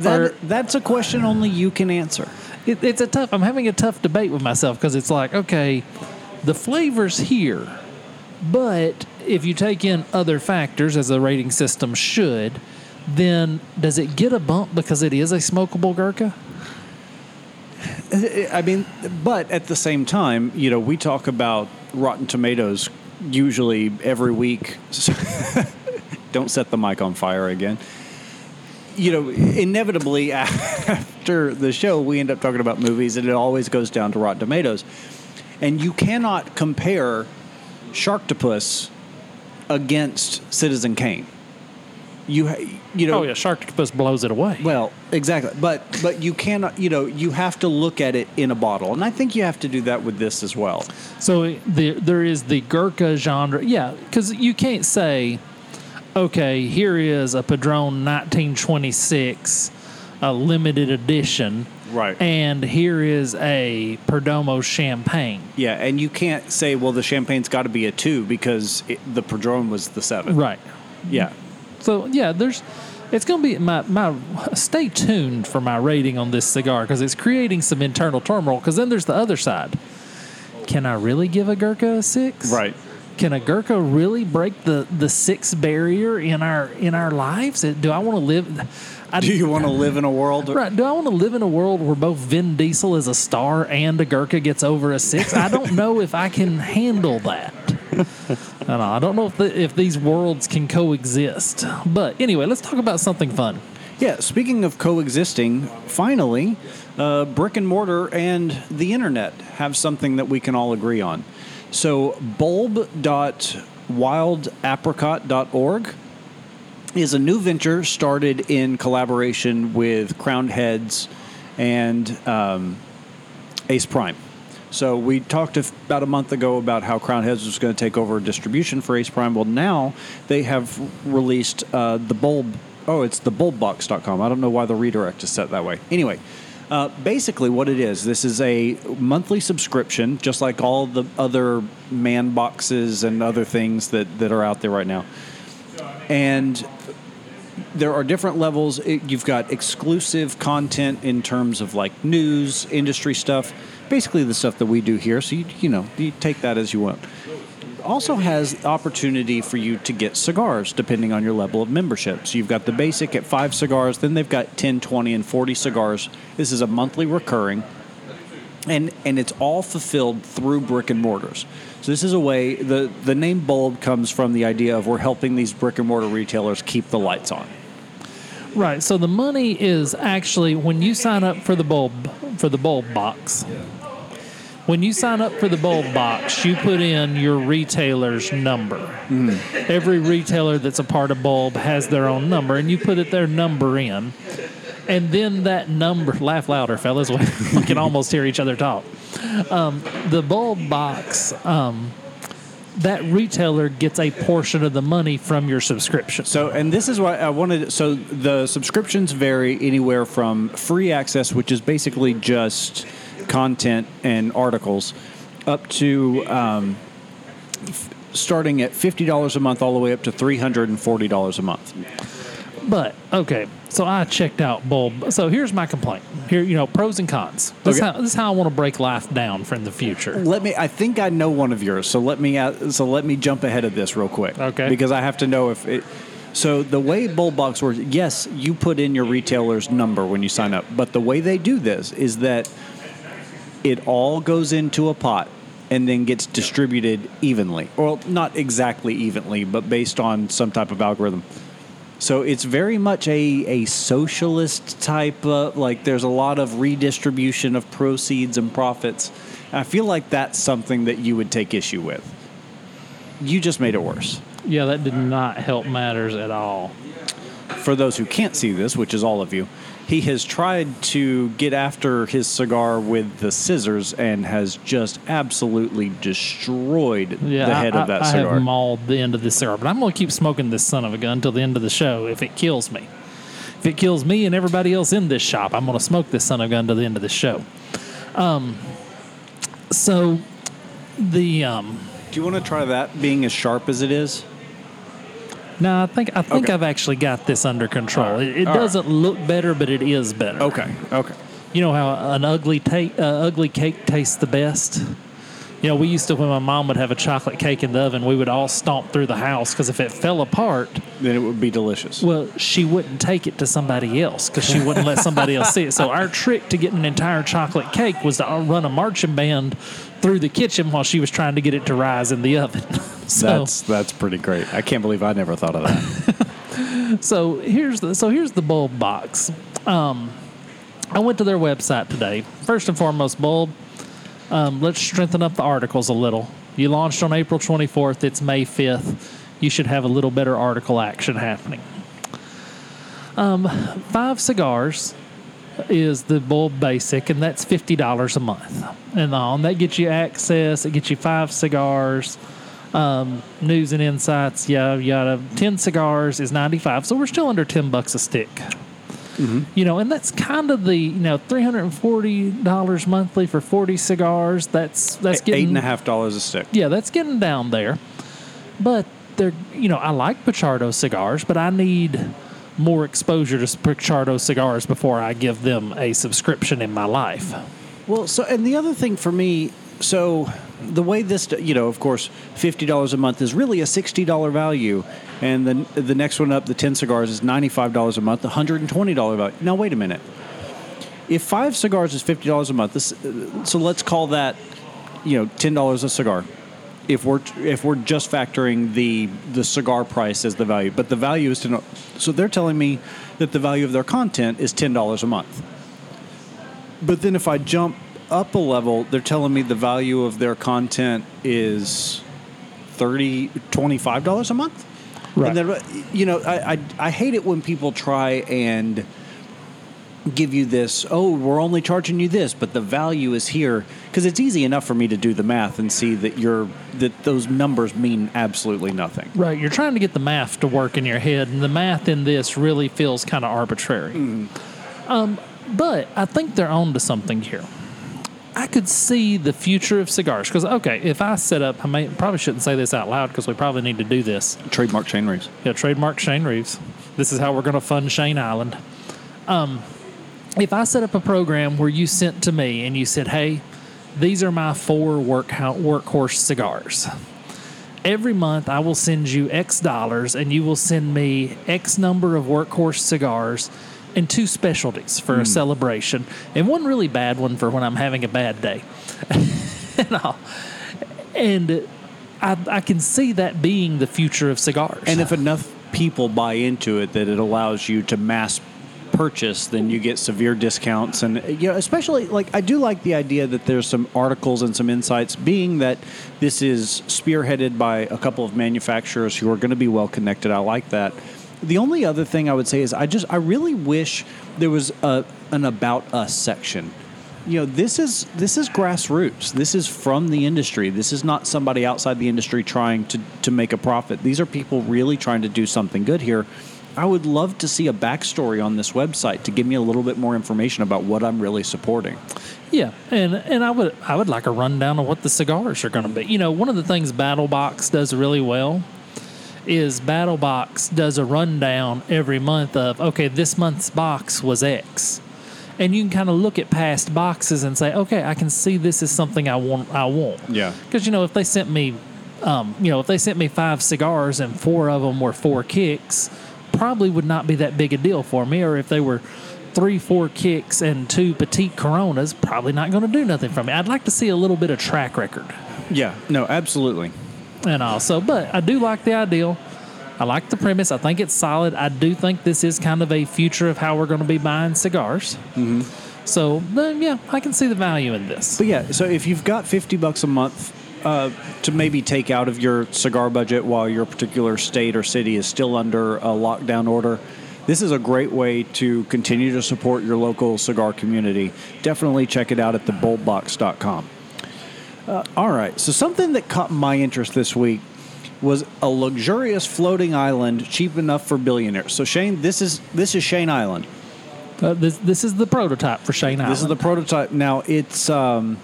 That, or- that's a question only you can answer. It, it's a tough. I'm having a tough debate with myself because it's like, okay, the flavors here, but if you take in other factors as the rating system should, then does it get a bump because it is a smokable Gurkha? I mean, but at the same time, you know, we talk about Rotten Tomatoes usually every week. Don't set the mic on fire again. You know, inevitably after the show, we end up talking about movies, and it always goes down to Rotten Tomatoes. And you cannot compare Sharktopus against Citizen Kane. You, you know, Oh yeah, Sharktopus blows it away. well, exactly. But but you cannot, you know, you have to look at it in a bottle, and I think you have to do that with this as well. So the, there is the Gurkha genre. Yeah, because you can't say, okay, here is a Padron 1926, a limited edition. Right. And here is a Perdomo champagne. Yeah, and you can't say, well, the champagne's got to be a two because it, the Padron was the seven. Right. Yeah. So yeah, there's it's going to be my my stay tuned for my rating on this cigar because it's creating some internal turmoil. Because then there's the other side. Can I really give a Gurkha a six? Right. Can a Gurkha really break the the six barrier in our in our lives? Do I want to live? I, Do you want to live in a world? Right. Do I want to live in a world where both Vin Diesel is a star and a Gurkha gets over a six? I don't know if I can handle that. I don't know. I don't know if, the, if these worlds can coexist. But anyway, let's talk about something fun. Yeah, speaking of coexisting, finally, uh, brick and mortar and the internet have something that we can all agree on. So, bulb.wildapricot.org is a new venture started in collaboration with Crowned Heads and um, Ace Prime. So we talked about a month ago about how Crowned Heads was going to take over distribution for Ace Prime. Well, now they have released uh, the bulb. Oh, it's the bulbbox.com. I don't know why the redirect is set that way. Anyway, uh, basically what it is, this is a monthly subscription, just like all the other man boxes and other things that, that are out there right now. And there are different levels. It, you've got exclusive content in terms of like news, industry stuff, basically the stuff that we do here. So you you know you take that as you want. Also has opportunity for you to get cigars depending on your level of membership. So you've got the basic at five cigars, then they've got 10, 20, and 40 cigars. This is a monthly recurring and and it's all fulfilled through brick and mortars. So this is a way the the name Bulb comes from the idea of we're helping these brick and mortar retailers keep the lights on. Right. So the money is actually when you sign up for the bulb for the bulb box. When you sign up for the bulb box, you put in your retailer's number. Every retailer that's a part of Bulb has their own number, and you put it their number in, and then that number. Laugh louder, fellas. We can almost hear each other talk. Um, the bulb box. Um, that retailer gets a portion of the money from your subscription. So and this is why I wanted so the subscriptions vary anywhere from free access which is basically just content and articles up to um, f- starting at $50 a month all the way up to $340 a month. But okay, so I checked out Bulb. So here's my complaint. Here, you know, pros and cons. This, is Okay. how, this is how I want to break life down for in the future. Let me. I think I know one of yours. So let me. Uh, so let me jump ahead of this real quick. Okay. Because I have to know if it. So the way Bulb Box works, yes, you put in your retailer's number when you sign up, but the way they do this is that it all goes into a pot and then gets distributed evenly, or not exactly evenly, but based on some type of algorithm. So it's very much a, a socialist type, uh, like there's a lot of redistribution of proceeds and profits. I feel like that's something that you would take issue with. You just made it worse. Yeah, that did not help matters at all. For those who can't see this, which is all of you, he has tried to get after his cigar with the scissors and has just absolutely destroyed Yeah, the head I, of that I, I cigar. have mauled the end of this cigar, but I'm going to keep smoking this son of a gun until the end of the show. If it kills me, if it kills me and everybody else in this shop, I'm going to smoke this son of a gun to the end of the show. Um, so the um, Do you want to try that being as sharp as it is? No, I think I think Okay. I've actually got this under control. It, it All right. doesn't look better, but it is better. Okay, okay. You know how an ugly ta- uh, ugly cake tastes the best. You know, we used to, when my mom would have a chocolate cake in the oven, we would all stomp through the house because if it fell apart, Then it would be delicious. well, she wouldn't take it to somebody else because she wouldn't let somebody else see it. So our trick to getting an entire chocolate cake was to run a marching band through the kitchen while she was trying to get it to rise in the oven. so, that's that's pretty great. I can't believe I never thought of that. so here's the so here's the bulb box. Um, I went to their website today. First and foremost, bulb. Um, let's strengthen up the articles a little. You launched on April 24th. It's May 5th. You should have a little better article action happening. Um, five cigars is the bulb basic, and that's fifty dollars a month. And on that gets you access. It gets you five cigars um, news and insights. Yeah, yada. Ten cigars is ninety five, so we're still under ten bucks a stick. You know, and that's kind of the you know three hundred and forty dollars monthly for forty cigars. That's that's getting Eight and a half dollars a stick. yeah, that's getting down there. But they're, you know, I like Pichardo cigars, but I need more exposure to Pichardo cigars before I give them a subscription in my life. Well, so and the other thing for me, so the way this, you know, of course, fifty dollars a month is really a sixty dollar value, and then the next one up, the ten cigars, is ninety five dollars a month, one hundred and twenty dollar value. Now wait a minute. If five cigars is fifty dollars a month, this, uh, so let's call that, you know, ten dollars a cigar. If we're if we're just factoring the the cigar price as the value, but the value is to know. So they're telling me that the value of their content is ten dollars a month. But then if I jump up a level, they're telling me the value of their content is 30 $25 a month. Right. And then, you know, I, I, I hate it when people try and give you this, oh, we're only charging you this, but the value is here. Because it's easy enough for me to do the math and see that you're that those numbers mean absolutely nothing. Right, you're trying to get the math to work in your head, and the math in this really feels kind of arbitrary. Um, but I think they're on to something here. I could see the future of cigars because okay, if I set up, I may, probably shouldn't say this out loud because we probably need to do this. Trademark shane raise. Yeah, trademark Shane Reeves. This is how we're going to fund Shane Island. Um, if I set up a program where you sent to me and you said, "Hey, these are my four work workhorse cigars." Every month, I will send you X dollars, and you will send me X number of workhorse cigars and two specialties for a hmm. celebration, and one really bad one for when I'm having a bad day. and and I, I can see that being the future of cigars. And if enough people buy into it that it allows you to mass purchase, then you get severe discounts. And you know, especially like I do like the idea that there's some articles and some insights, being that this is spearheaded by a couple of manufacturers who are going to be well connected. I like that. The only other thing I would say is I just I really wish there was a an about us section you know this is this is grassroots this is from the industry this is not somebody outside the industry trying to to make a profit these are people really trying to do something good here i would love to see a backstory on this website to give me a little bit more information about what i'm really supporting Yeah, and and I would I would like a rundown of what the cigars are going to be. You know, one of the things Battle Box does really well is Battle Box does a rundown every month of okay, this month's box was X. And you can kind of look at past boxes and say, okay, I can see this is something I want. I want. Yeah. Because you know, if they sent me, um, you know, if they sent me five cigars and four of them were four kicks, probably would not be that big a deal for me. Or if they were three, four kicks and two petite Coronas, probably not going to do nothing for me. I'd like to see a little bit of track record, yeah no absolutely and also, but I do like the ideal. I like the premise. I think it's solid. I do think this is kind of a future of how we're going to be buying cigars. Mm-hmm. So, yeah, I can see the value in this. But yeah, so if you've got 50 bucks a month uh, to maybe take out of your cigar budget while your particular state or city is still under a lockdown order, this is a great way to continue to support your local cigar community. Definitely check it out at thebulbbox.com. Uh, all right, so something that caught my interest this week was a luxurious floating island cheap enough for billionaires. So Shane, this is this is Shane Island. Uh, this this is the prototype for Shane Island. This is the prototype. Now it's um,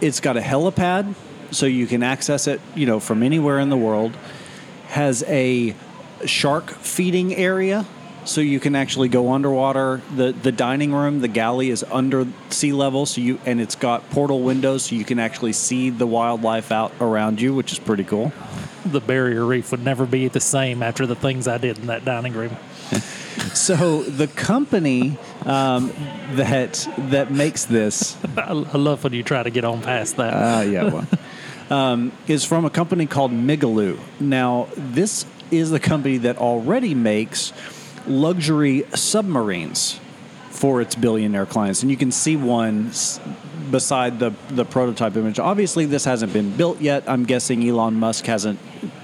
it's got a helipad, so you can access it, you know, from anywhere in the world. Has a shark feeding area so you can actually go underwater. the The dining room, the galley, is under sea level, so you and it's got portal windows, so you can actually see the wildlife out around you, which is pretty cool. The barrier reef would never be the same after the things I did in that dining room. So the company um, that that makes this I, love when you try to get on past that. Uh, yeah, well, um, is from a company called Migaloo. Now, this is the company that already makes luxury submarines for its billionaire clients, and you can see one s- beside the the prototype image. Obviously, this hasn't been built yet. I'm guessing Elon Musk hasn't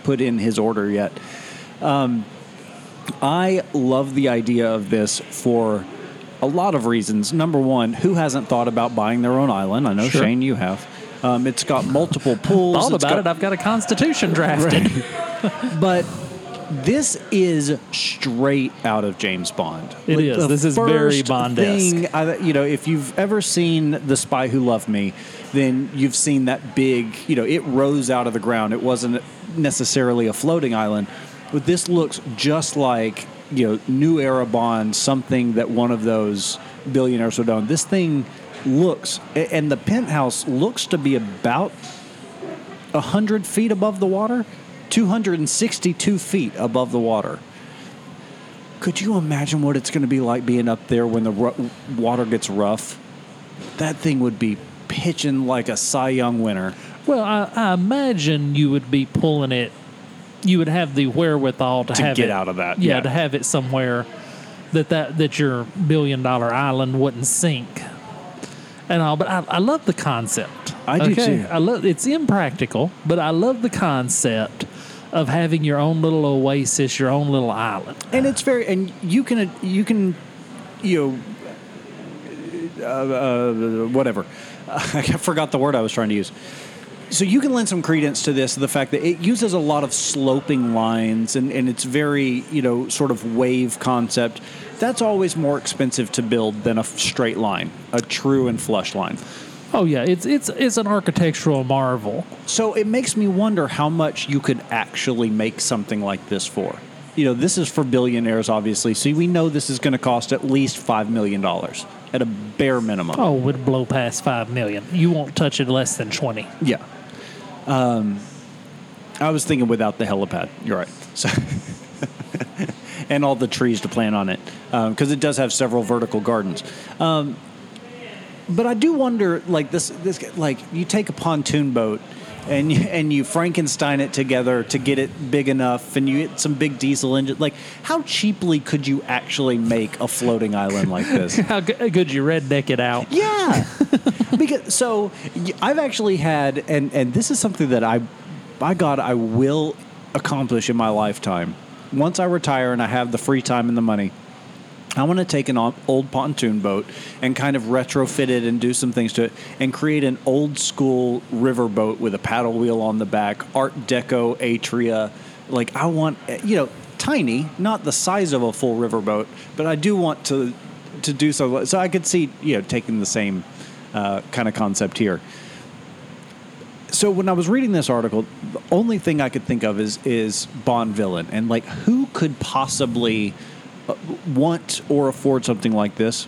put in his order yet. Um, I love the idea of this for a lot of reasons. Number one, who hasn't thought about buying their own island? I know Sure. Shane, you have. Um, it's got multiple pools. Thought It's about got- it. I've got a constitution drafted. but this is straight out of James Bond. It It is. is. This is very Bond-esque. Thing, I, you know, if you've ever seen The Spy Who Loved Me, then you've seen that big. You know, it rose out of the ground. It wasn't necessarily a floating island, but this looks just like you know, new era Bond, something that one of those billionaires would own. This thing looks, and the penthouse looks to be about 100 feet above the water, 262 feet above the water. Could you imagine what it's going to be like being up there when the ru- water gets rough? That thing would be pitching like a Cy Young winner. Well, I, I imagine you would be pulling it. You would have the wherewithal to, To have get it- out of that, Yeah, yeah. to have it somewhere that that that your billion dollar island wouldn't sink. And all, but I, I love the concept. I do too. I love it's impractical, but I love the concept of having your own little oasis, your own little island. And it's very, and you can, you can, you know, uh, uh, whatever. I forgot the word I was trying to use. So you can lend some credence to this, the fact that it uses a lot of sloping lines and, and it's very, you know, sort of wave concept. That's always more expensive to build than a straight line, a true and flush line. Oh yeah, it's it's it's an architectural marvel. So it makes me wonder how much you could actually make something like this for. You know, this is for billionaires, obviously. So we know this is going to cost at least $5 million at a bare minimum. Oh, it would blow past five million. You won't touch it less than twenty. Yeah. Um, I was thinking without the helipad. You're right. So, and all the trees to plant on it because it does have several vertical gardens. Um, but I do wonder, like this, this, like you take a pontoon boat. And you, and you Frankenstein it together to get it big enough, and you get some big diesel engine. Like, how cheaply could you actually make a floating island like this? How g- uh, good you redneck it out? Yeah, because so I've actually had, and and this is something that I, by God, I will accomplish in my lifetime. Once I retire and I have the free time and the money, I want to take an old pontoon boat and kind of retrofit it and do some things to it and create an old school river boat with a paddle wheel on the back, Art Deco atria. Like I want, you know, tiny, not the size of a full river boat, but I do want to to do so. So I could see, you know, taking the same uh, kind of concept here. So when I was reading this article, the only thing I could think of is is Bond villain and like who could possibly want or afford something like this.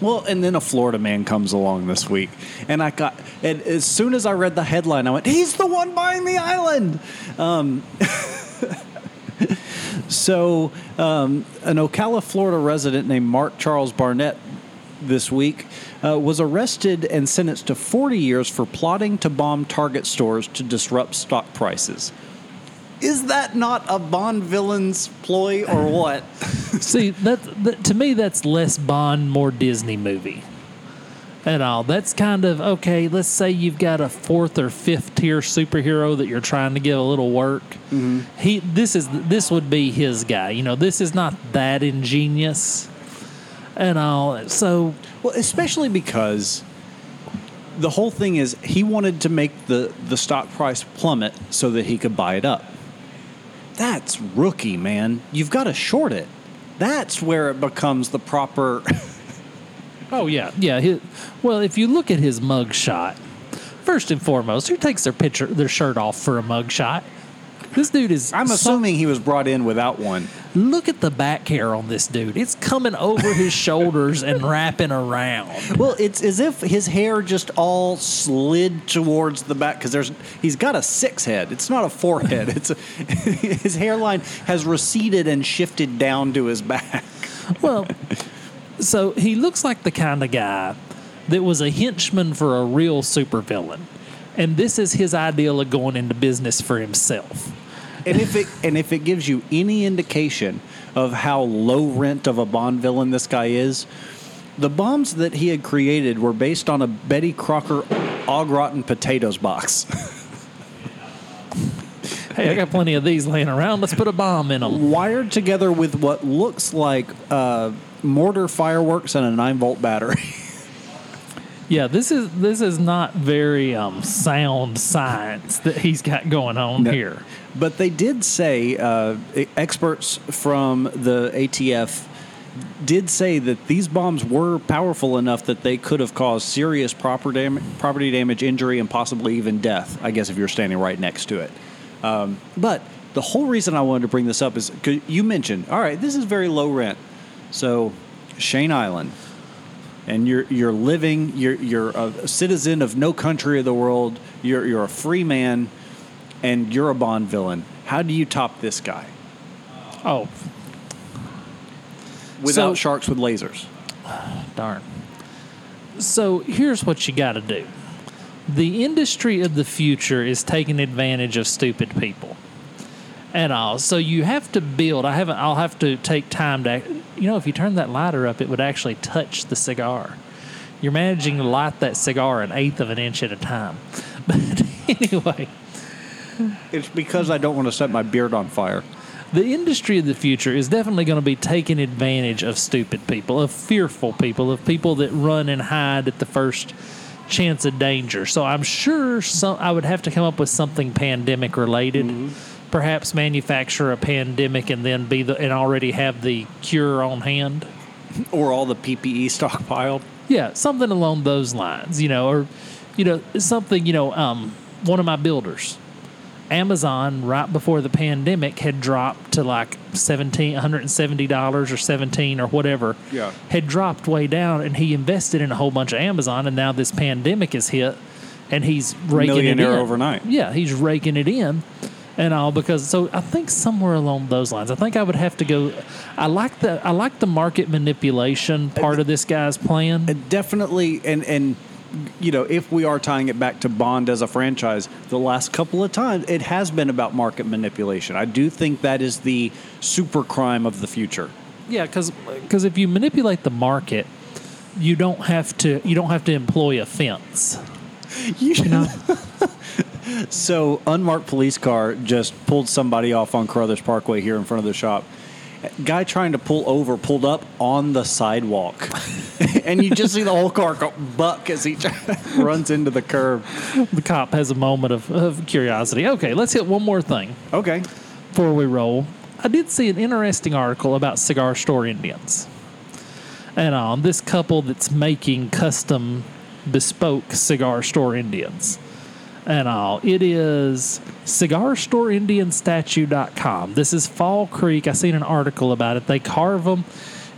Well, and then a Florida man comes along this week, and I got. And as soon as I read the headline, I went, "He's the one buying the island." Um, so, um, an Ocala, Florida resident named Mark Charles Barnett this week uh, was arrested and sentenced to 40 years for plotting to bomb Target stores to disrupt stock prices. Is that not a Bond villain's ploy or what? See, that, that to me, that's less Bond, more Disney movie. And all that's kind of okay. Let's say you've got a fourth or fifth tier superhero that you're trying to give a little work. Mm-hmm. He, this is this would be his guy. You know, this is not that ingenious, and all. So Well, especially because the whole thing is he wanted to make the, the stock price plummet so that he could buy it up. That's rookie, man. You've got to short it. That's where it becomes the proper. Oh yeah, yeah. His, well, if you look at his mug shot, first and foremost, who takes their picture, their shirt off for a mug shot? This dude is. I'm assuming he was brought in without one. look at the back hair on this dude. It's coming over his shoulders and wrapping around. Well, it's as if his hair just all slid towards the back because there's he's got a six head. It's not a four head. It's a, his hairline has receded and shifted down to his back. Well, so he looks like the kind of guy that was a henchman for a real supervillain. And this is his ideal of going into business for himself. And if it and if it gives you any indication of how low rent of a Bond villain this guy is, the bombs that he had created were based on a Betty Crocker au gratin potatoes box. Hey, I got plenty of these laying around. Let's put a bomb in them. wired together with what looks like uh, mortar fireworks and a nine volt battery. Yeah, this is this is not very um, sound science that he's got going on No. here. but they did say uh, experts from the ATF did say that these bombs were powerful enough that they could have caused serious property dam- property damage, injury, and possibly even death. I guess if you're standing right next to it. Um, but the whole reason I wanted to bring this up is you mentioned, all right, this is very low rent. So, Shane Island, and you're you're living, you're you're a citizen of no country of the world. You're you're a free man, and you're a Bond villain. How do you top this guy Oh, without So- sharks with lasers? darn. So here's what you got to do. The industry of the future is taking advantage of stupid people. And all. So you have to build. I haven't. I'll have to take time to. You know, if you turn that lighter up, it would actually touch the cigar. You're managing to light that cigar an eighth of an inch at a time. But anyway, It's because I don't want to set my beard on fire. the industry of the future is definitely going to be taking advantage of stupid people, of fearful people, of people that run and hide at the first chance of danger. So I'm sure some, I would have to come up with something pandemic related. Mm-hmm. Perhaps manufacture a pandemic and then be the and already have the cure on hand. Or all the PPE stockpiled. Yeah, something along those lines, you know, or you know, something, you know, um, one of my builders, Amazon, right before the pandemic, had dropped to like seventeen, hundred and seventy dollars or seventeen or whatever. Yeah. had dropped way down, and he invested in a whole bunch of Amazon, and now this pandemic is hit, and he's raking it Millionaire in overnight. Yeah, he's raking it in. And all because so I think somewhere along those lines. I think I would have to go. I like the I like the market manipulation part of this guy's plan. Definitely, and and you know, if we are tying it back to Bond as a franchise, the last couple of times it has been about market manipulation. I do think that is the super crime of the future. Yeah, because because if you manipulate the market, you don't have to you don't have to employ a fence. You know? So, unmarked police car just pulled somebody off on Carothers Parkway here in front of the shop. Guy trying to pull over pulled up on the sidewalk, and you just see the whole car go buck as he runs into the curb. The cop has a moment of, of curiosity. Okay, let's hit one more thing Okay, before we roll. I did see an interesting article about cigar store Indians, and on this couple that's making custom, bespoke cigar store Indians. And all. It is cigarstoreindianstatue.com. This is Fall Creek. I seen an article about it. They carve them.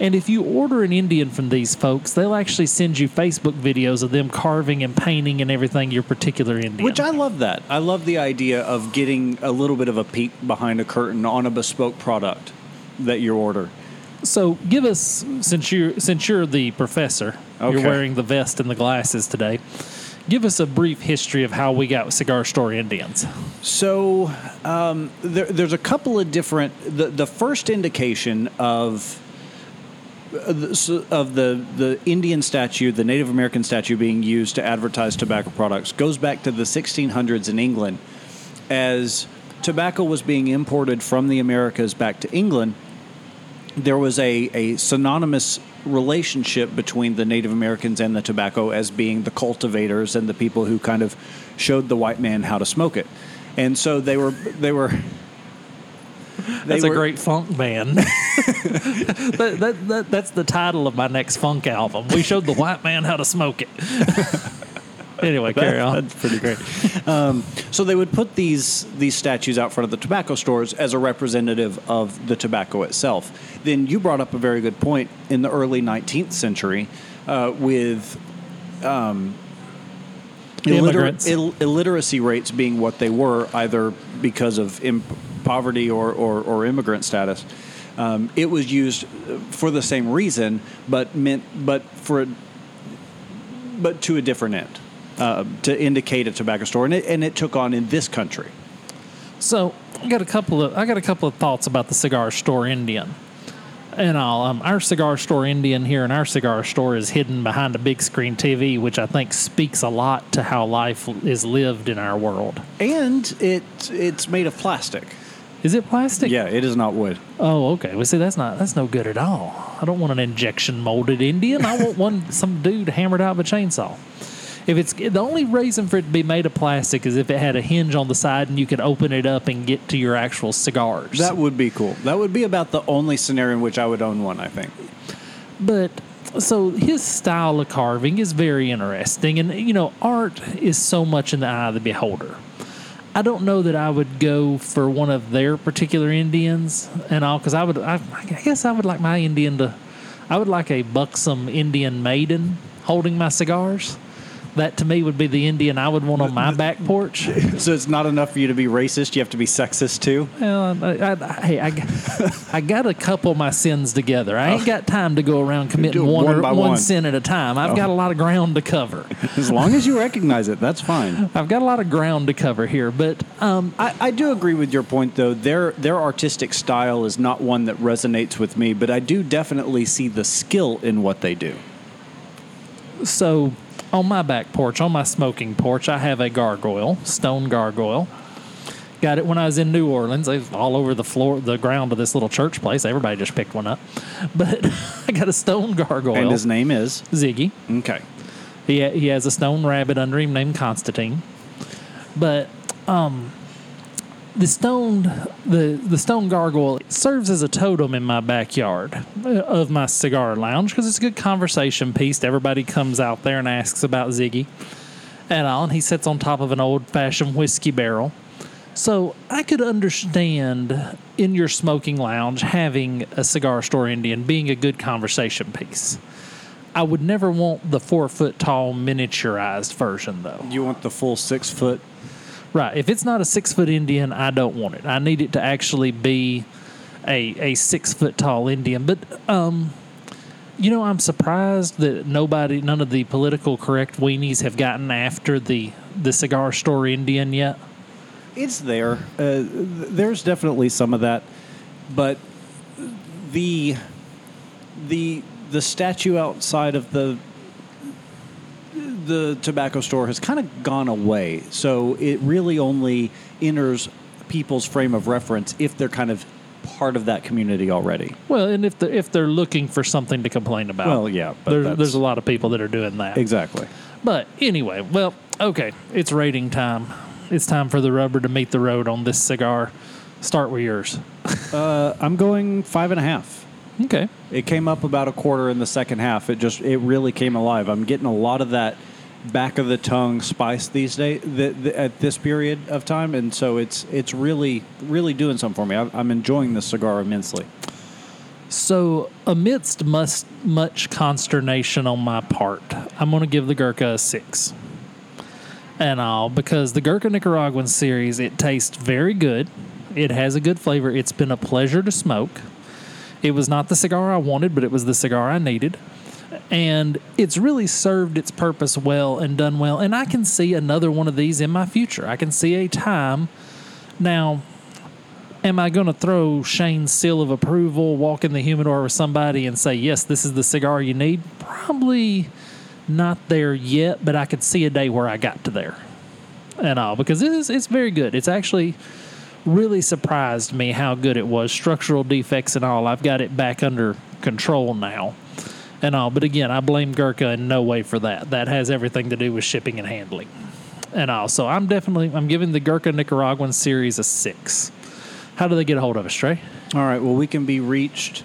And if you order an Indian from these folks, they'll actually send you Facebook videos of them carving and painting and everything your particular Indian. which I love that. I love the idea of getting a little bit of a peek behind a curtain on a bespoke product that you order. so give us since you since you're the professor, Okay. you're wearing the vest and the glasses today. Give us a brief history of how we got cigar store Indians. So um, there, there's a couple of different. The, the first indication of uh, of the the Indian statue, the Native American statue being used to advertise tobacco products, goes back to the 1600s in England, as tobacco was being imported from the Americas back to England. There was a, a synonymous relationship between the Native Americans and the tobacco as being the cultivators and the people who kind of showed the white man how to smoke it. And so they were they were That's a great funk band. that, that, that, that's the title of my next funk album. We showed the white man how to smoke it. anyway, carry on. That's pretty great. Um, so they would put these these statues out front of the tobacco stores as a representative of the tobacco itself. Then you brought up a very good point in the early 19th century uh, with um, illiter- ill- illiteracy rates being what they were, either because of imp- poverty or, or, or immigrant status. Um, it was used for the same reason, but meant but for a, but to a different end, uh, to indicate a tobacco store, and it, and it took on in this country. So I got a couple of I got a couple of thoughts about the cigar store Indian. And all um, our cigar store Indian here in our cigar store is hidden behind a big screen TV, which I think speaks a lot to how life is lived in our world. And it it's made of plastic. Is it plastic? Yeah, it is not wood. Oh, okay. Well, see, that's not that's no good at all. I don't want an injection molded Indian. I want one some dude hammered out with a chainsaw. If it's the only reason for it to be made of plastic is if it had a hinge on the side and you could open it up and get to your actual cigars. That would be cool. That would be about the only scenario in which I would own one. I think. But so his style of carving is very interesting, and you know, art is so much in the eye of the beholder. I don't know that I would go for one of their particular Indians and all, because I would, I, I guess I would like my Indian to, I would like a buxom Indian maiden holding my cigars. That to me would be the Indian I would want on my back porch. So it's not enough for you to be racist. You have to be sexist too. Well, I, I, hey, I, got- I got to couple my sins together. I ain't got time to go around committing one, one one one. sin at a time. I've got a lot of ground to cover. As long as you recognize it, that's fine. I've got a lot of ground to cover here, but um, I, I do agree with your point, though. Their their artistic style is not one that resonates with me, but I do definitely see the skill in what they do. so on my back porch, on my smoking porch, I have a gargoyle, stone gargoyle. Got it when I was in New Orleans. They was all over the floor, the ground of this little church place. Everybody just picked one up. But I got a stone gargoyle. And his name is Ziggy. okay. He he has a stone rabbit under him named Constantine. But um, the stone the the stone gargoyle serves as a totem in my backyard uh, of my cigar lounge because it's a good conversation piece. Everybody comes out there and asks about Ziggy and all, and he sits on top of an old fashioned whiskey barrel. So I could understand in your smoking lounge having a cigar store Indian being a good conversation piece. I would never want the four foot tall miniaturized version though. You want the full six foot? Right. If it's not a six foot Indian, I don't want it. I need it to actually be a a six foot tall Indian. But um, you know, I'm surprised that nobody, none of the political correct weenies have gotten after the the cigar store Indian yet. It's there. Uh, there's definitely some of that, but the the the statue outside of the the tobacco store has kind of gone away. So it really only enters people's frame of reference if they're kind of part of that community already. Well, and if they're, if they're looking for something to complain about, Well, yeah, but there's, there's a lot of people that are doing that. Exactly. But anyway, well, okay, it's rating time. It's time for the rubber to meet the road on this cigar. Start with yours. Uh, I'm going five and a half. Okay. It came up about a quarter in the second half. It just it really came alive. I'm getting a lot of that back of the tongue spice these days th- th- at this period of time, and so it's it's really really doing something for me. I'm, I'm enjoying this cigar immensely. So, amidst much, much consternation on my part, I'm going to give the Gurkha a six. And all because the Gurkha Nicaraguan series, it tastes very good. It has a good flavor. It's been a pleasure to smoke. It was not the cigar I wanted, but it was the cigar I needed. And it's really served its purpose well and done well. And I can see another one of these in my future. I can see a time now am I going to throw Shane's seal of approval, walk in the humidor with somebody and say, yes, this is the cigar you need? Probably not there yet, but I could see a day where I got to there and all because it is, it's very good. It's actually really surprised me how good it was. Structural defects and all, I've got it back under control now and all. But again, I blame Gurkha in no way for that. That has everything to do with shipping and handling and all. So I'm definitely I'm giving the Gurkha Nicaraguan series a six. How do they get a hold of us, Trae? All right. Well, we can be reached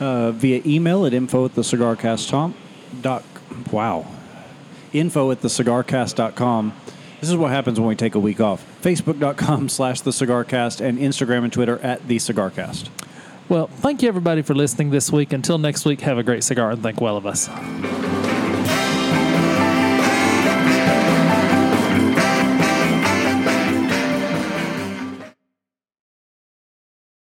uh, via email at info at the cigarcast Dot, wow. info at thecigarcast.com. This is what happens when we take a week off. Facebook.com slash the cigarcast and Instagram and Twitter at the cigarcast. Well, thank you everybody for listening this week. Until next week, have a great cigar and think well of us.